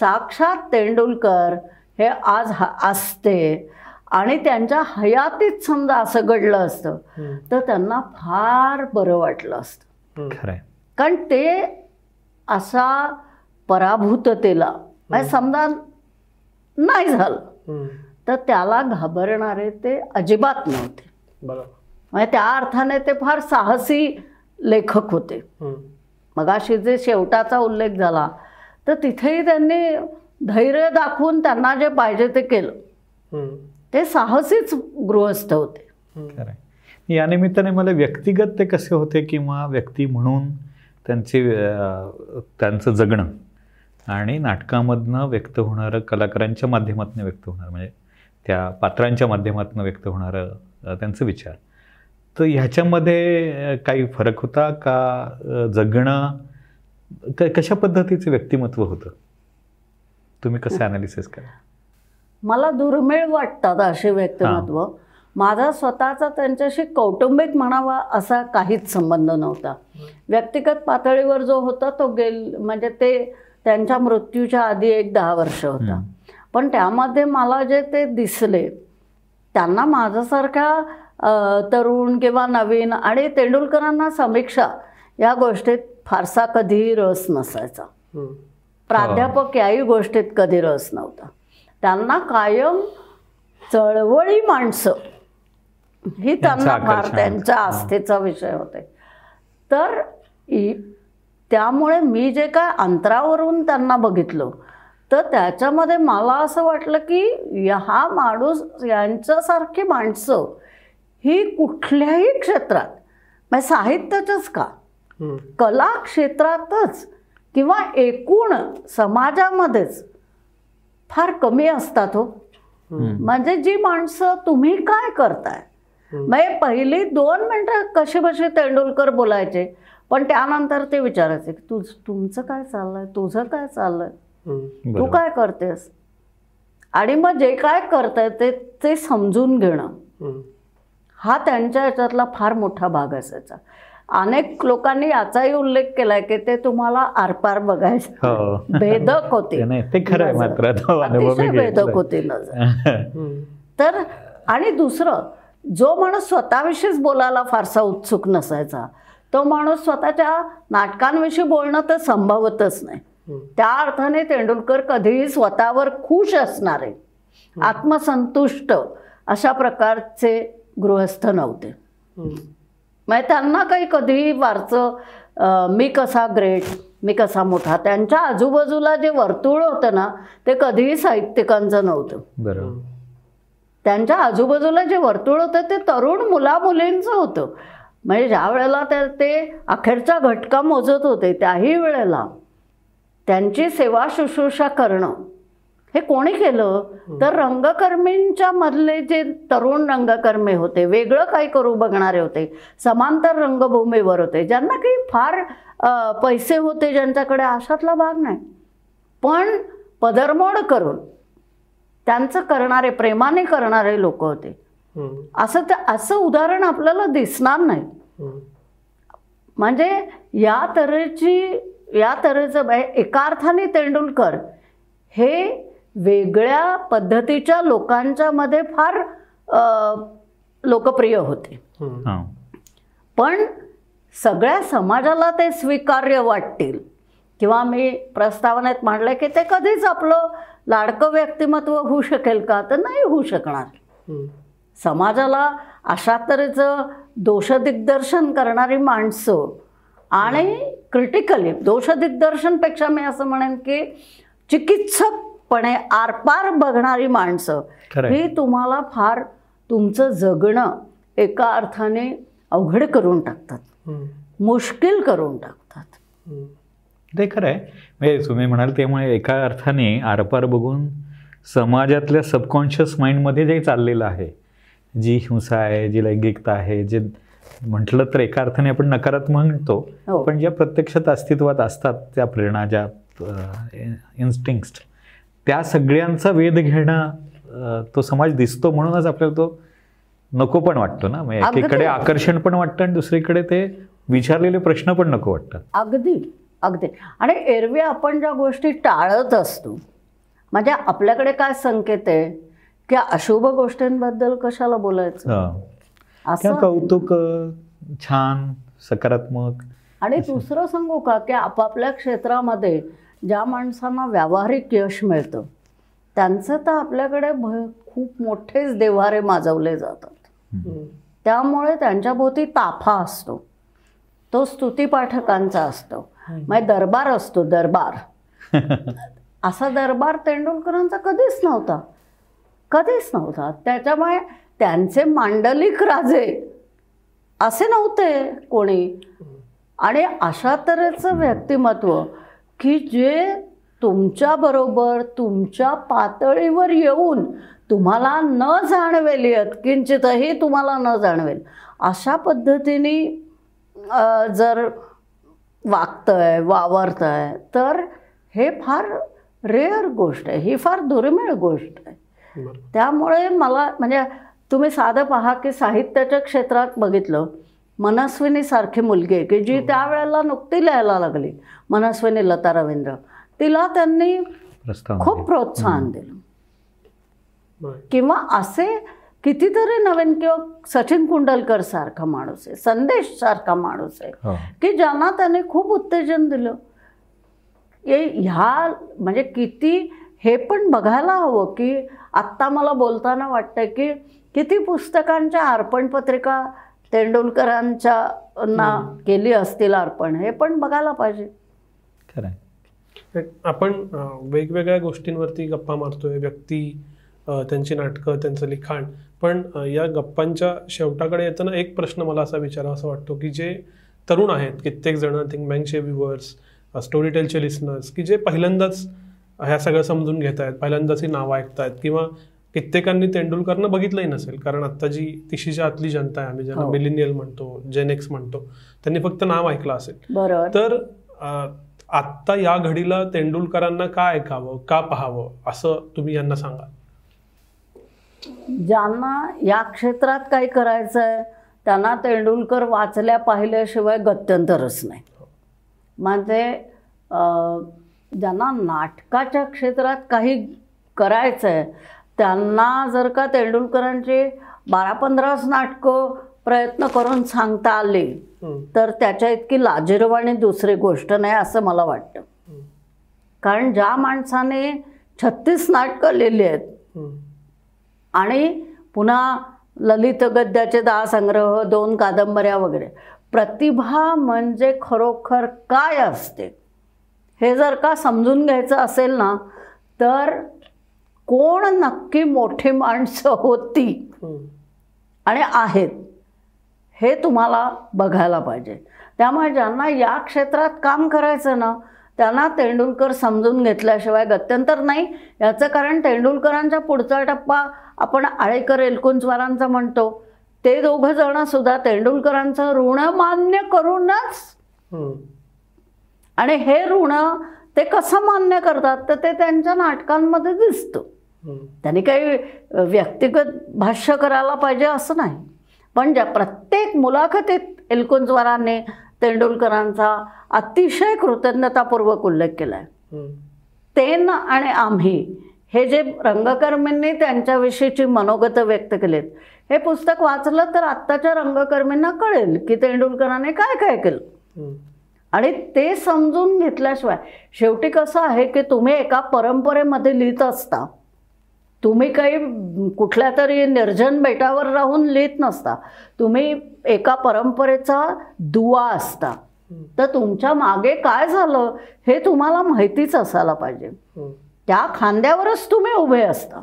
Speaker 4: साक्षात तेंडुलकर हे आज हा असते. आणि त्यांच्या हयातीत समजा असं घडलं असतं. तर त्यांना फार बरं वाटलं असतं. कारण ते असा पराभूततेला म्हणजे समजा नाही झालं. तर त्याला घाबरणारे ते अजिबात नव्हते. म्हणजे त्या अर्थाने ते फार साहसी लेखक होते.
Speaker 2: हम्म.
Speaker 4: मगाशी जे शेवटाचा उल्लेख झाला तर तिथेही त्यांनी धैर्य दाखवून त्यांना जे पाहिजे ते केलं. ते साहसीच गृहस्थ होते.
Speaker 3: या निमित्ताने मला व्यक्तिगत ते कसे होते किंवा व्यक्ती म्हणून त्यांचे त्यांचं जगणं आणि नाटकामधनं व्यक्त होणारं कलाकारांच्या माध्यमातून व्यक्त होणारं म्हणजे त्या पात्रांच्या माध्यमातून व्यक्त होणारं त्यांचं विचार. तर ह्याच्यामध्ये काही फरक होता का? जगणं क कशा पद्धतीचं व्यक्तिमत्व होतं? तुम्ही कसं ॲनालिसिस करा?
Speaker 4: मला दुर्मिळ वाटतात असे व्यक्तिमत्व. माझा स्वतःचा त्यांच्याशी कौटुंबिक म्हणावा असा काहीच संबंध नव्हता. व्यक्तिगत पातळीवर जो होता तो गेल म्हणजे ते त्यांच्या मृत्यूच्या आधी एक दहा वर्ष होता. पण त्यामध्ये मला जे ते दिसले त्यांना माझ्यासारख्या तरुण किंवा नवीन आणि तेंडुलकरांना समीक्षा या गोष्टीत फारसा कधीही रस नसायचा. प्राध्यापक याही गोष्टीत कधी रस नव्हता त्यांना कायम चळवळी माणसं ही त्यांना फार. त्यांच्या आस्थेचा विषय होते तर इ- त्यामुळे मी जे काय अंतरावरून त्यांना बघितलं तर त्याच्यामध्ये मला असं वाटलं की या- हा माणूस यांच्यासारखी माणसं ही कुठल्याही क्षेत्रात म्हणजे साहित्याचंच का. कला क्षेत्रातच किंवा एकूण समाजामध्येच फार कमी असतात हो. म्हणजे जी माणसं तुम्ही काय करताय? म्हणजे पहिली दोन मिनटं कसे बसे तेंडुलकर बोलायचे पण त्यानंतर ते विचारायचे की तुझ तुमचं काय चाललंय? तुझं काय चाललंय. तू. काय करतेस? आणि मग जे काय करताय ते ते समजून घेणं. हा त्यांच्या याच्यातला फार मोठा भाग असायचा. अनेक लोकांनी याचाही उल्लेख केलाय की ते तुम्हाला आरपार बघायचं.
Speaker 3: हो.
Speaker 4: भेदक होते.
Speaker 3: ते नाही, ते खरं. मात्र,
Speaker 4: अतिशय. भेदक होती नजर. तर आणि दुसरं जो माणूस स्वतःविषयीच बोलायला फारसा उत्सुक नसायचा तो माणूस स्वतःच्या नाटकांविषयी बोलणं तर संभवतच नाही. त्या अर्थाने तेंडुलकर कधीही स्वतःवर खुश असणारे आत्मसंतुष्ट अशा प्रकारचे गृहस्थ नव्हते. म्हणजे त्यांना काही कधीही फारचं अं, मी कसा ग्रेट मी कसा मोठा त्यांच्या आजूबाजूला जे वर्तुळ होतं ना ते कधीही साहित्यिकांचं नव्हतं.
Speaker 3: बरोबर.
Speaker 4: त्यांच्या आजूबाजूला जे वर्तुळ होतं ते तरुण मुलामुलींचं होतं. म्हणजे ज्या वेळेला ते ते अखेरचा घटका मोजत होते त्याही वेळेला त्यांची सेवा शुश्रूषा करणं हे कोणी केलं? तर रंगकर्मींच्या मधले जे तरुण रंगकर्मी होते वेगळं काय करू बघणारे होते? समांतर रंगभूमीवर होते. ज्यांना काही फार पैसे होते ज्यांच्याकडे अशातला भाग नाही. पण पदरमोड करून त्यांचं करणारे प्रेमाने करणारे लोक होते. असं ते असं उदाहरण आपल्याला दिसणार नाही. म्हणजे या तऱ्हेची या तऱ्हेचं म्हणजे एका अर्थाने तेंडुलकर हे वेगळ्या पद्धतीच्या लोकांच्या मध्ये फार लोकप्रिय होते. पण सगळ्या समाजाला ते स्वीकार्य वाटतील. किंवा मी प्रस्तावनेत मांडलं की ते कधीच आपलं लाडकं व्यक्तिमत्व होऊ शकेल का? तर नाही होऊ शकणार. समाजाला अशा तऱ्हेचं दोषदिग्दर्शन करणारी माणसं आणि क्रिटिकली दोषदिग्दर्शनपेक्षा मी असं म्हणेन की चिकित्सकपणे आरपार बघणारी माणसं. ही तुम्हाला फार तुमचं जगणं एका अर्थाने अवघड करून टाकतात. मुश्किल करून टाकतात.
Speaker 3: ते खरं आहे म्हणजे तुम्ही म्हणाल त्यामुळे एका अर्थाने आरपार बघून समाजातल्या सबकॉन्शियस माइंडमध्ये जे चाललेलं आहे जी हिंसा आहे जी लैंगिकता आहे जे म्हटलं तर एका अर्थाने आपण नकारात्मक म्हणतो
Speaker 4: हो.
Speaker 3: पण ज्या प्रत्यक्षात अस्तित्वात असतात त्या प्रेरणा ज्या इन्स्टिंक्ट त्या सगळ्यांचा वेध घेणं तो समाज दिसतो म्हणूनच आपल्याला तो नको पण वाटतो ना. म्हणजे. एकीकडे आकर्षण पण वाटतं आणि दुसरीकडे ते विचारलेले प्रश्न पण नको वाटतात.
Speaker 4: अगदी अगदी. आणि एरवी आपण ज्या गोष्टी टाळत असतो म्हणजे आपल्याकडे काय संकेत आहे? की अशुभ गोष्टींबद्दल कशाला बोलायचं? असं?
Speaker 3: कौतुक छान सकारात्मक.
Speaker 4: आणि दुसरं सांगू का की आपापल्या क्षेत्रामध्ये ज्या माणसांना व्यावहारिक यश मिळतं त्यांचं तर आपल्याकडे भ खूप मोठेच देव्हारे माजवले जातात. त्यामुळे त्यांच्याभोवती ताफा असतो. तो स्तुतीपाठकांचा असतो. म्हणजे दरबार असतो दरबार. असा दरबार तेंडुलकरांचा कधीच नव्हता. कधीच नव्हता. त्याच्यामुळे त्यांचे मांडलिक राजे असे नव्हते कोणी. आणि अशा तऱ्हेचं व्यक्तिमत्व की जे तुमच्याबरोबर तुमच्या पातळीवर येऊन तुम्हाला न जाणवेल यत्किंचितही तुम्हाला न जाणवेल. अशा पद्धतीने जर वागतंय वावरतंय तर हे फार रेअर गोष्ट आहे. ही फार दुर्मिळ गोष्ट आहे. त्यामुळे मला म्हणजे तुम्ही साधं पहा की साहित्याच्या क्षेत्रात बघितलं मनस्विनी सारखी मुलगी आहे की जी त्यावेळेला नुकती लिहायला लागली. मनस्विनी लता रवींद्र. तिला त्यांनी खूप प्रोत्साहन दिलं. किंवा असे कितीतरी नवीन किंवा सचिन कुंडलकर सारखा माणूस आहे संदेश सारखा माणूस आहे
Speaker 3: हो.
Speaker 4: की ज्यांना त्याने खूप उत्तेजन दिलं. हे ह्या म्हणजे किती हे पण बघायला हवं की आत्ता मला बोलताना वाटतं की किती पुस्तकांच्या अर्पण पत्रिका तेंडुलकरांच्या ना केली असतील अर्पण हे पण बघायला पाहिजे
Speaker 3: खरं आहे.
Speaker 2: आपण वेगवेगळ्या गोष्टींवरती गप्पा मारतोय व्यक्ती त्यांची नाटकं त्यांचं लिखाण पण या गप्पांच्या शेवटाकडे येताना एक प्रश्न मला असा विचारावा असं वाटतो की जे तरुण आहेत कित्येक जण थिंक बँकचे व्ह्युअर्स स्टोरी टेलचे लिस्नर्स की जे पहिल्यांदाच ह्या सगळं समजून घेत आहेत पहिल्यांदाच ही नावं ऐकतायत किंवा कित्येकांनी तेंडुलकरनं बघितलंही नसेल. कारण आता जी तिशीच्या आतली जनता आहे आम्ही ज्यांना
Speaker 4: हो.
Speaker 2: मिलिनियल म्हणतो जेनेक्स म्हणतो त्यांनी फक्त नाव ऐकलं असेल.
Speaker 4: बरोबर.
Speaker 2: तर आत्ता या घडीला तेंडुलकरांना का ऐकावं का पाहावं असं तुम्ही यांना सांगा.
Speaker 4: ज्यांना या क्षेत्रात काही करायचं आहे त्यांना तेंडुलकर वाचल्या पाहिल्याशिवाय गत्यंतरच नाही. म्हणजे अं, ज्यांना नाटकाच्या क्षेत्रात काही करायचं आहे त्यांना जर का तेंडुलकरांची बारा पंधराच नाटकं प्रयत्न करून सांगता आली. तर त्याच्या इतकी लाजिरवाणी दुसरी गोष्ट नाही असं मला वाटतं कारण ज्या माणसाने छत्तीस नाटकं लिहिली आहेत. आणि पुन्हा ललित गद्याचे दहा संग्रह दोन कादंबऱ्या वगैरे प्रतिभा म्हणजे खरोखर काय असते हे जर का समजून घ्यायचं असेल ना तर कोण नक्की मोठी माणसं होती. आणि आहेत हे तुम्हाला बघायला पाहिजे त्यामुळे ज्यांना या क्षेत्रात काम करायचं ना त्यांना तेंडुलकर समजून घेतल्याशिवाय गत्यंतर नाही याचं कारण तेंडुलकरांचा पुढचा टप्पा आपण आळेकर एलकुंचवारांचा म्हणतो ते दोघं जण सुद्धा तेंडुलकरांचं ऋण मान्य करूनच. आणि हे ऋण ते कसं मान्य करतात तर ते त्यांच्या नाटकांमध्ये दिसतं. त्यांनी काही व्यक्तिगत भाष्य करायला पाहिजे असं नाही पण ज्या प्रत्येक मुलाखतीत एलकुंचवारांनी तेंडुलकरांचा अतिशय कृतज्ञतापूर्वक उल्लेख केला आहे. तेन आणि आम्ही हे जे रंगकर्मींनी त्यांच्याविषयीची मनोगत व्यक्त केलेत हे पुस्तक वाचलं तर आत्ताच्या रंगकर्मींना कळेल की तेंडुलकरांनी काय काय केलं. आणि ते समजून घेतल्याशिवाय शेवटी कसं आहे की तुम्ही एका परंपरेमध्ये लिहित असता तुम्ही काही कुठल्या तरी निर्जन बेटावर राहून लिहित नसता. तुम्ही एका परंपरेचा दुवा असता. तर तुमच्या मागे काय झालं हे तुम्हाला माहितीच असायला पाहिजे.
Speaker 2: हम्म.
Speaker 4: त्या खांद्यावरच तुम्ही उभे असता.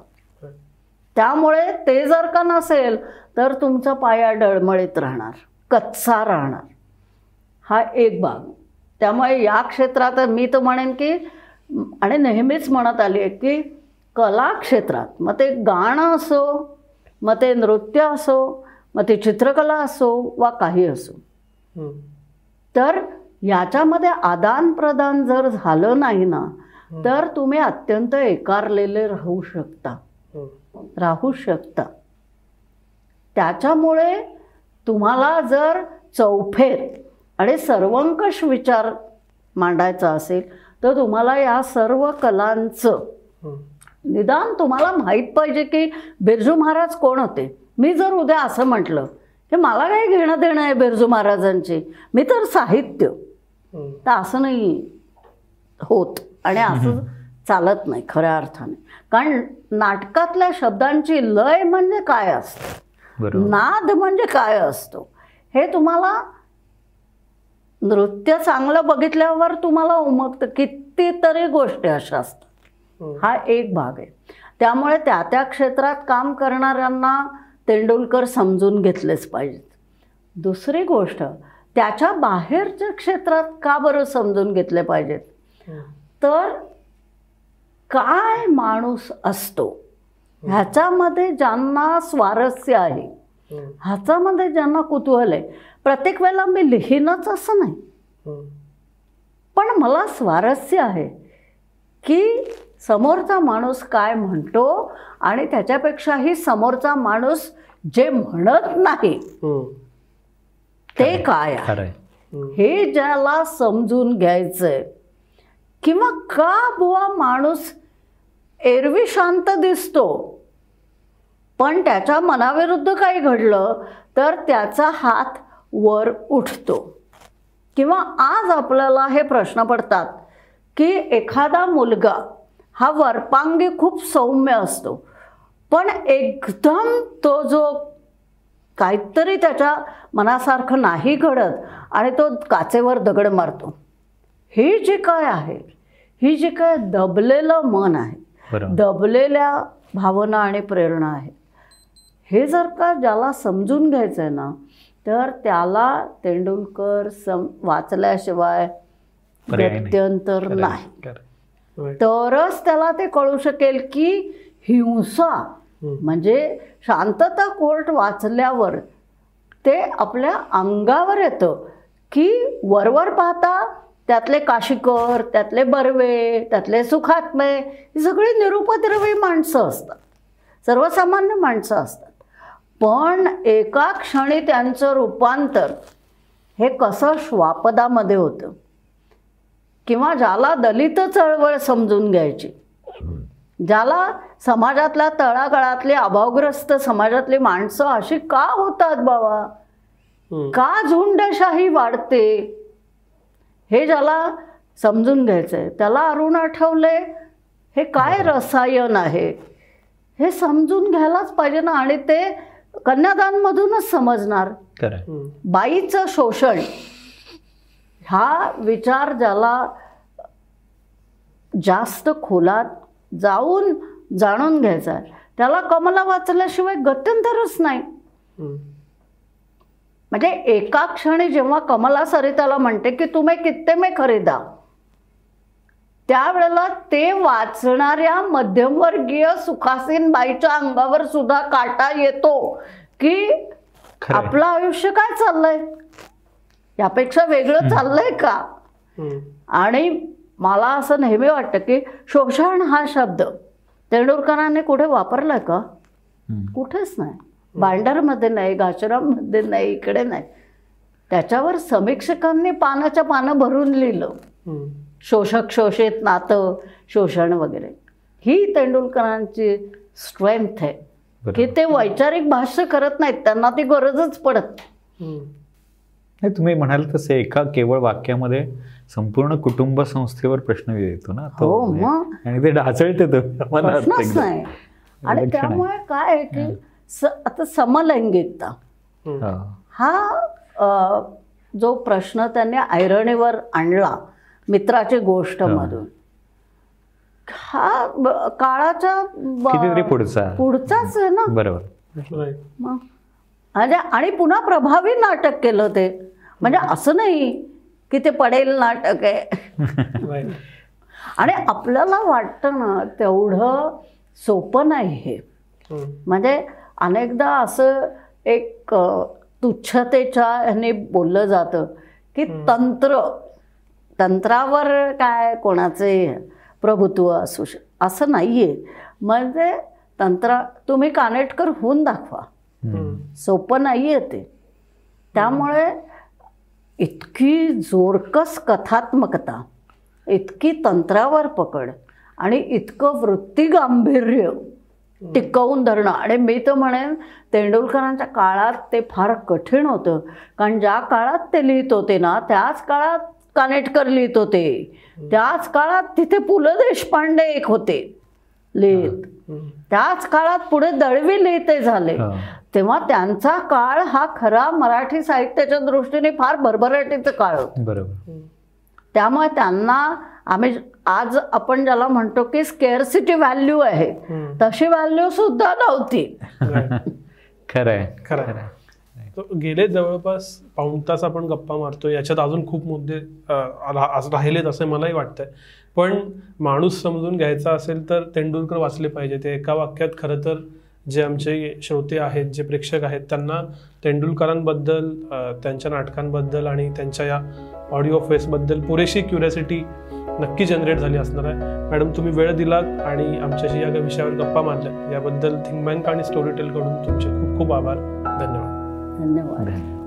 Speaker 4: त्यामुळे ते जर का नसेल तर तुमचा पाया डळमळीत राहणार कच्चा राहणार. हा एक भाग. त्यामुळे या क्षेत्रात मी तर म्हणेन की आणि नेहमीच म्हणत आली आहे की कला क्षेत्रात मग ते गाणं असो मग ते नृत्य असो मग ते चित्रकला असो वा काही असो. तर याच्यामध्ये आदानप्रदान जर झालं नाही ना तर तुम्ही अत्यंत एकारलेले राहू शकता. राहू शकता त्याच्यामुळे तुम्हाला जर चौफेर आणि सर्वंकष विचार मांडायचा असेल तर तुम्हाला या सर्व कलांचं. निदान तुम्हाला माहीत पाहिजे की बिरजू महाराज कोण होते? मी जर उद्या असं म्हटलं की मला काही घेणं देणं आहे बिरजू महाराजांची? मी तर साहित्य. तर असं नाही होत आणि असं चालत नाही खऱ्या अर्थाने. कारण नाटकातल्या शब्दांची लय म्हणजे काय असतं? नाद म्हणजे काय असतो? हे तुम्हाला नृत्य चांगलं बघितल्यावर तुम्हाला उमगतं. कितीतरी गोष्टी अशा असतात. हा एक भाग आहे. त्यामुळे त्या त्या क्षेत्रात काम करणाऱ्यांना तेंडुलकर समजून घेतलेच पाहिजेत. दुसरी गोष्ट त्याच्या बाहेरच्या क्षेत्रात का बरं समजून घेतले पाहिजेत. तर काय माणूस असतो? ह्याच्यामध्ये ज्यांना स्वारस्य आहे. ह्याच्यामध्ये ज्यांना कुतूहल आहे प्रत्येक वेळेला मी लिहीनच असं नाही. पण मला स्वारस्य आहे की समोरचा माणूस काय म्हणतो आणि त्याच्यापेक्षाही समोरचा माणूस जे म्हणत नाही
Speaker 2: हम्म.
Speaker 4: ते काय आहे. हे ज्याला समजून घ्यायचंय किंवा का बुवा माणूस एरवी शांत दिसतो पण त्याच्या मनाविरुद्ध काही घडलं तर त्याचा हात वर उठतो किंवा आज आपल्याला हे प्रश्न पडतात की एखादा मुलगा हा वरपांगी खूप सौम्य असतो. पण एकदम तो जो काहीतरी त्याच्या मनासारखं नाही घडत आणि तो काचेवर दगड मारतो. ही जी काय आहे ही जी काय दबलेलं मन आहे दबलेल्या भावना आणि प्रेरणा आहेत हे जर का ज्याला समजून घ्यायचं आहे ना तर त्याला तेंडुलकर सम वाचल्याशिवाय
Speaker 3: पर्याय नाही.
Speaker 4: तरच त्याला ते कळू शकेल की हिंसा. म्हणजे शांतता कोर्ट वाचल्यावर ते आपल्या अंगावर येतं की वरवर पाहता त्यातले काशीकर त्यातले बर्वे त्यातले सुखात्मे ही सगळी निरुपद्रवी माणसं असतात. सर्वसामान्य माणसं असतात. पण एका क्षणी त्यांचं रूपांतर हे कसं श्वापदामध्ये होतं? किंवा ज्याला दलित चळवळ समजून घ्यायची. ज्याला समाजातल्या तळागाळातली अभावग्रस्त समाजातली माणसं अशी का होतात बाबा. का झुंडशाही वाढते? हे ज्याला समजून घ्यायचं आहे त्याला अरुण आठवले हे काय रसायन आहे? हे समजून घ्यायलाच पाहिजे ना. आणि ते कन्यादानमधूनच समजणार. बाईचं शोषण हा विचार ज्याला जास्त खोलात जाऊन जाणून घ्यायचा आहे त्याला कमला वाचल्याशिवाय गत्यंतरच नाही. म्हणजे एका क्षणी जेव्हा कमला सरिताला म्हणते की तुम्ही कित्ते मे खरेदा त्यावेळेला ते वाचणाऱ्या मध्यमवर्गीय सुखासीन बाईच्या अंगावर सुद्धा काटा येतो की. आपलं आयुष्य काय चाललंय यापेक्षा वेगळं चाललंय का. आणि मला असं नेहमी वाटतं की शोषण हा शब्द तेंडुलकरांनी कुठे वापरलाय का. कुठेच नाही. भांडारमध्ये नाही घाशरामध्ये नाही इकडे नाही. त्याच्यावर समीक्षकांनी पानाच्या पानं भरून लिहिलं. शोषक शोषित नातं शोषण वगैरे. ही तेंडुलकरांची स्ट्रेंथ आहे. की ते वैचारिक भाष्य करत नाहीत त्यांना ती गरजच पडत नाही.
Speaker 3: तुम्ही म्हणाल तसे एका केवळ वाक्यामध्ये संपूर्ण कुटुंब संस्थेवर प्रश्न येतो ना तो
Speaker 4: हो,
Speaker 3: म्हणजे. आणि ते ढासळते तो.
Speaker 4: आणि
Speaker 3: आहे.
Speaker 4: त्यामुळे काय आहे की आता समलैंगिकता.
Speaker 3: हा.
Speaker 4: जो प्रश्न त्यांनी ऐरणीवर आणला मित्राची गोष्ट मधून हा काळाच्या
Speaker 3: पुढचा.
Speaker 4: पुढचाच आहे ना.
Speaker 3: बरोबर.
Speaker 4: आणि आणि पुन्हा प्रभावी नाटक केलं ते. म्हणजे असं नाही की ते पडेल नाटक आहे. आणि आपल्याला वाटतं ना तेवढं सोपं नाही हे. म्हणजे अनेकदा असं एक तुच्छतेच्या ह्याने बोललं जातं की तंत्र तंत्रावर काय कोणाचे प्रभुत्व असू शक असं नाही आहे म्हणजे तंत्रा तुम्ही कानेटकर होऊन दाखवा. सोपं नाही आहे ते. त्यामुळे इतकी जोरकस कथात्मकता इतकी तंत्रावर पकड आणि इतकं वृत्तिगांभीर्य टिकवून धरणं. आणि मी तर म्हणेन तेंडुलकरांच्या काळात ते फार कठीण होतं. कारण ज्या काळात ते लिहित होते ना त्याच काळात कानेटकर लिहित होते. त्याच काळात तिथे पु ल देशपांडे एक होते. लिहित. त्याच काळात पुढे दळवी लिहिते झाले. तेव्हा त्यांचा काळ हा खरा मराठी साहित्याच्या दृष्टीने फार भरभराटीचा काळ होता.
Speaker 3: बरोबर.
Speaker 4: त्यामुळे त्यांना आम्ही आज आपण ज्याला म्हणतो की स्केअरसिटी व्हॅल्यू आहे. तशी व्हॅल्यू सुद्धा नव्हती.
Speaker 2: Right.
Speaker 3: खरं आहे.
Speaker 2: खरं आहे. तर गेले जवळपास पाऊण तास आपण गप्पा मारतो याच्यात अजून खूप मुद्दे राहिलेत असं मलाही वाटतंय. पण माणूस समजून घ्यायचा असेल तर तेंडुलकर वाचले पाहिजे. ते एका वाक्यात खरं तर जे आमचे श्रोते आहेत जे प्रेक्षक आहेत त्यांना तेंडुलकरांबद्दल त्यांच्या नाटकांबद्दल आणि त्यांच्या या ऑडिओ फेसबद्दल पुरेशी क्युरियोसिटी नक्की जनरेट झाली असणार आहे. मॅडम तुम्ही वेळ दिलात आणि आमच्याशी या विषयावर गप्पा मारल्या याबद्दल थिंक बँक आणि स्टोरीटेलकडून तुमचे खूप खूप आभार.
Speaker 4: धन्यवाद.
Speaker 3: धन्यवाद.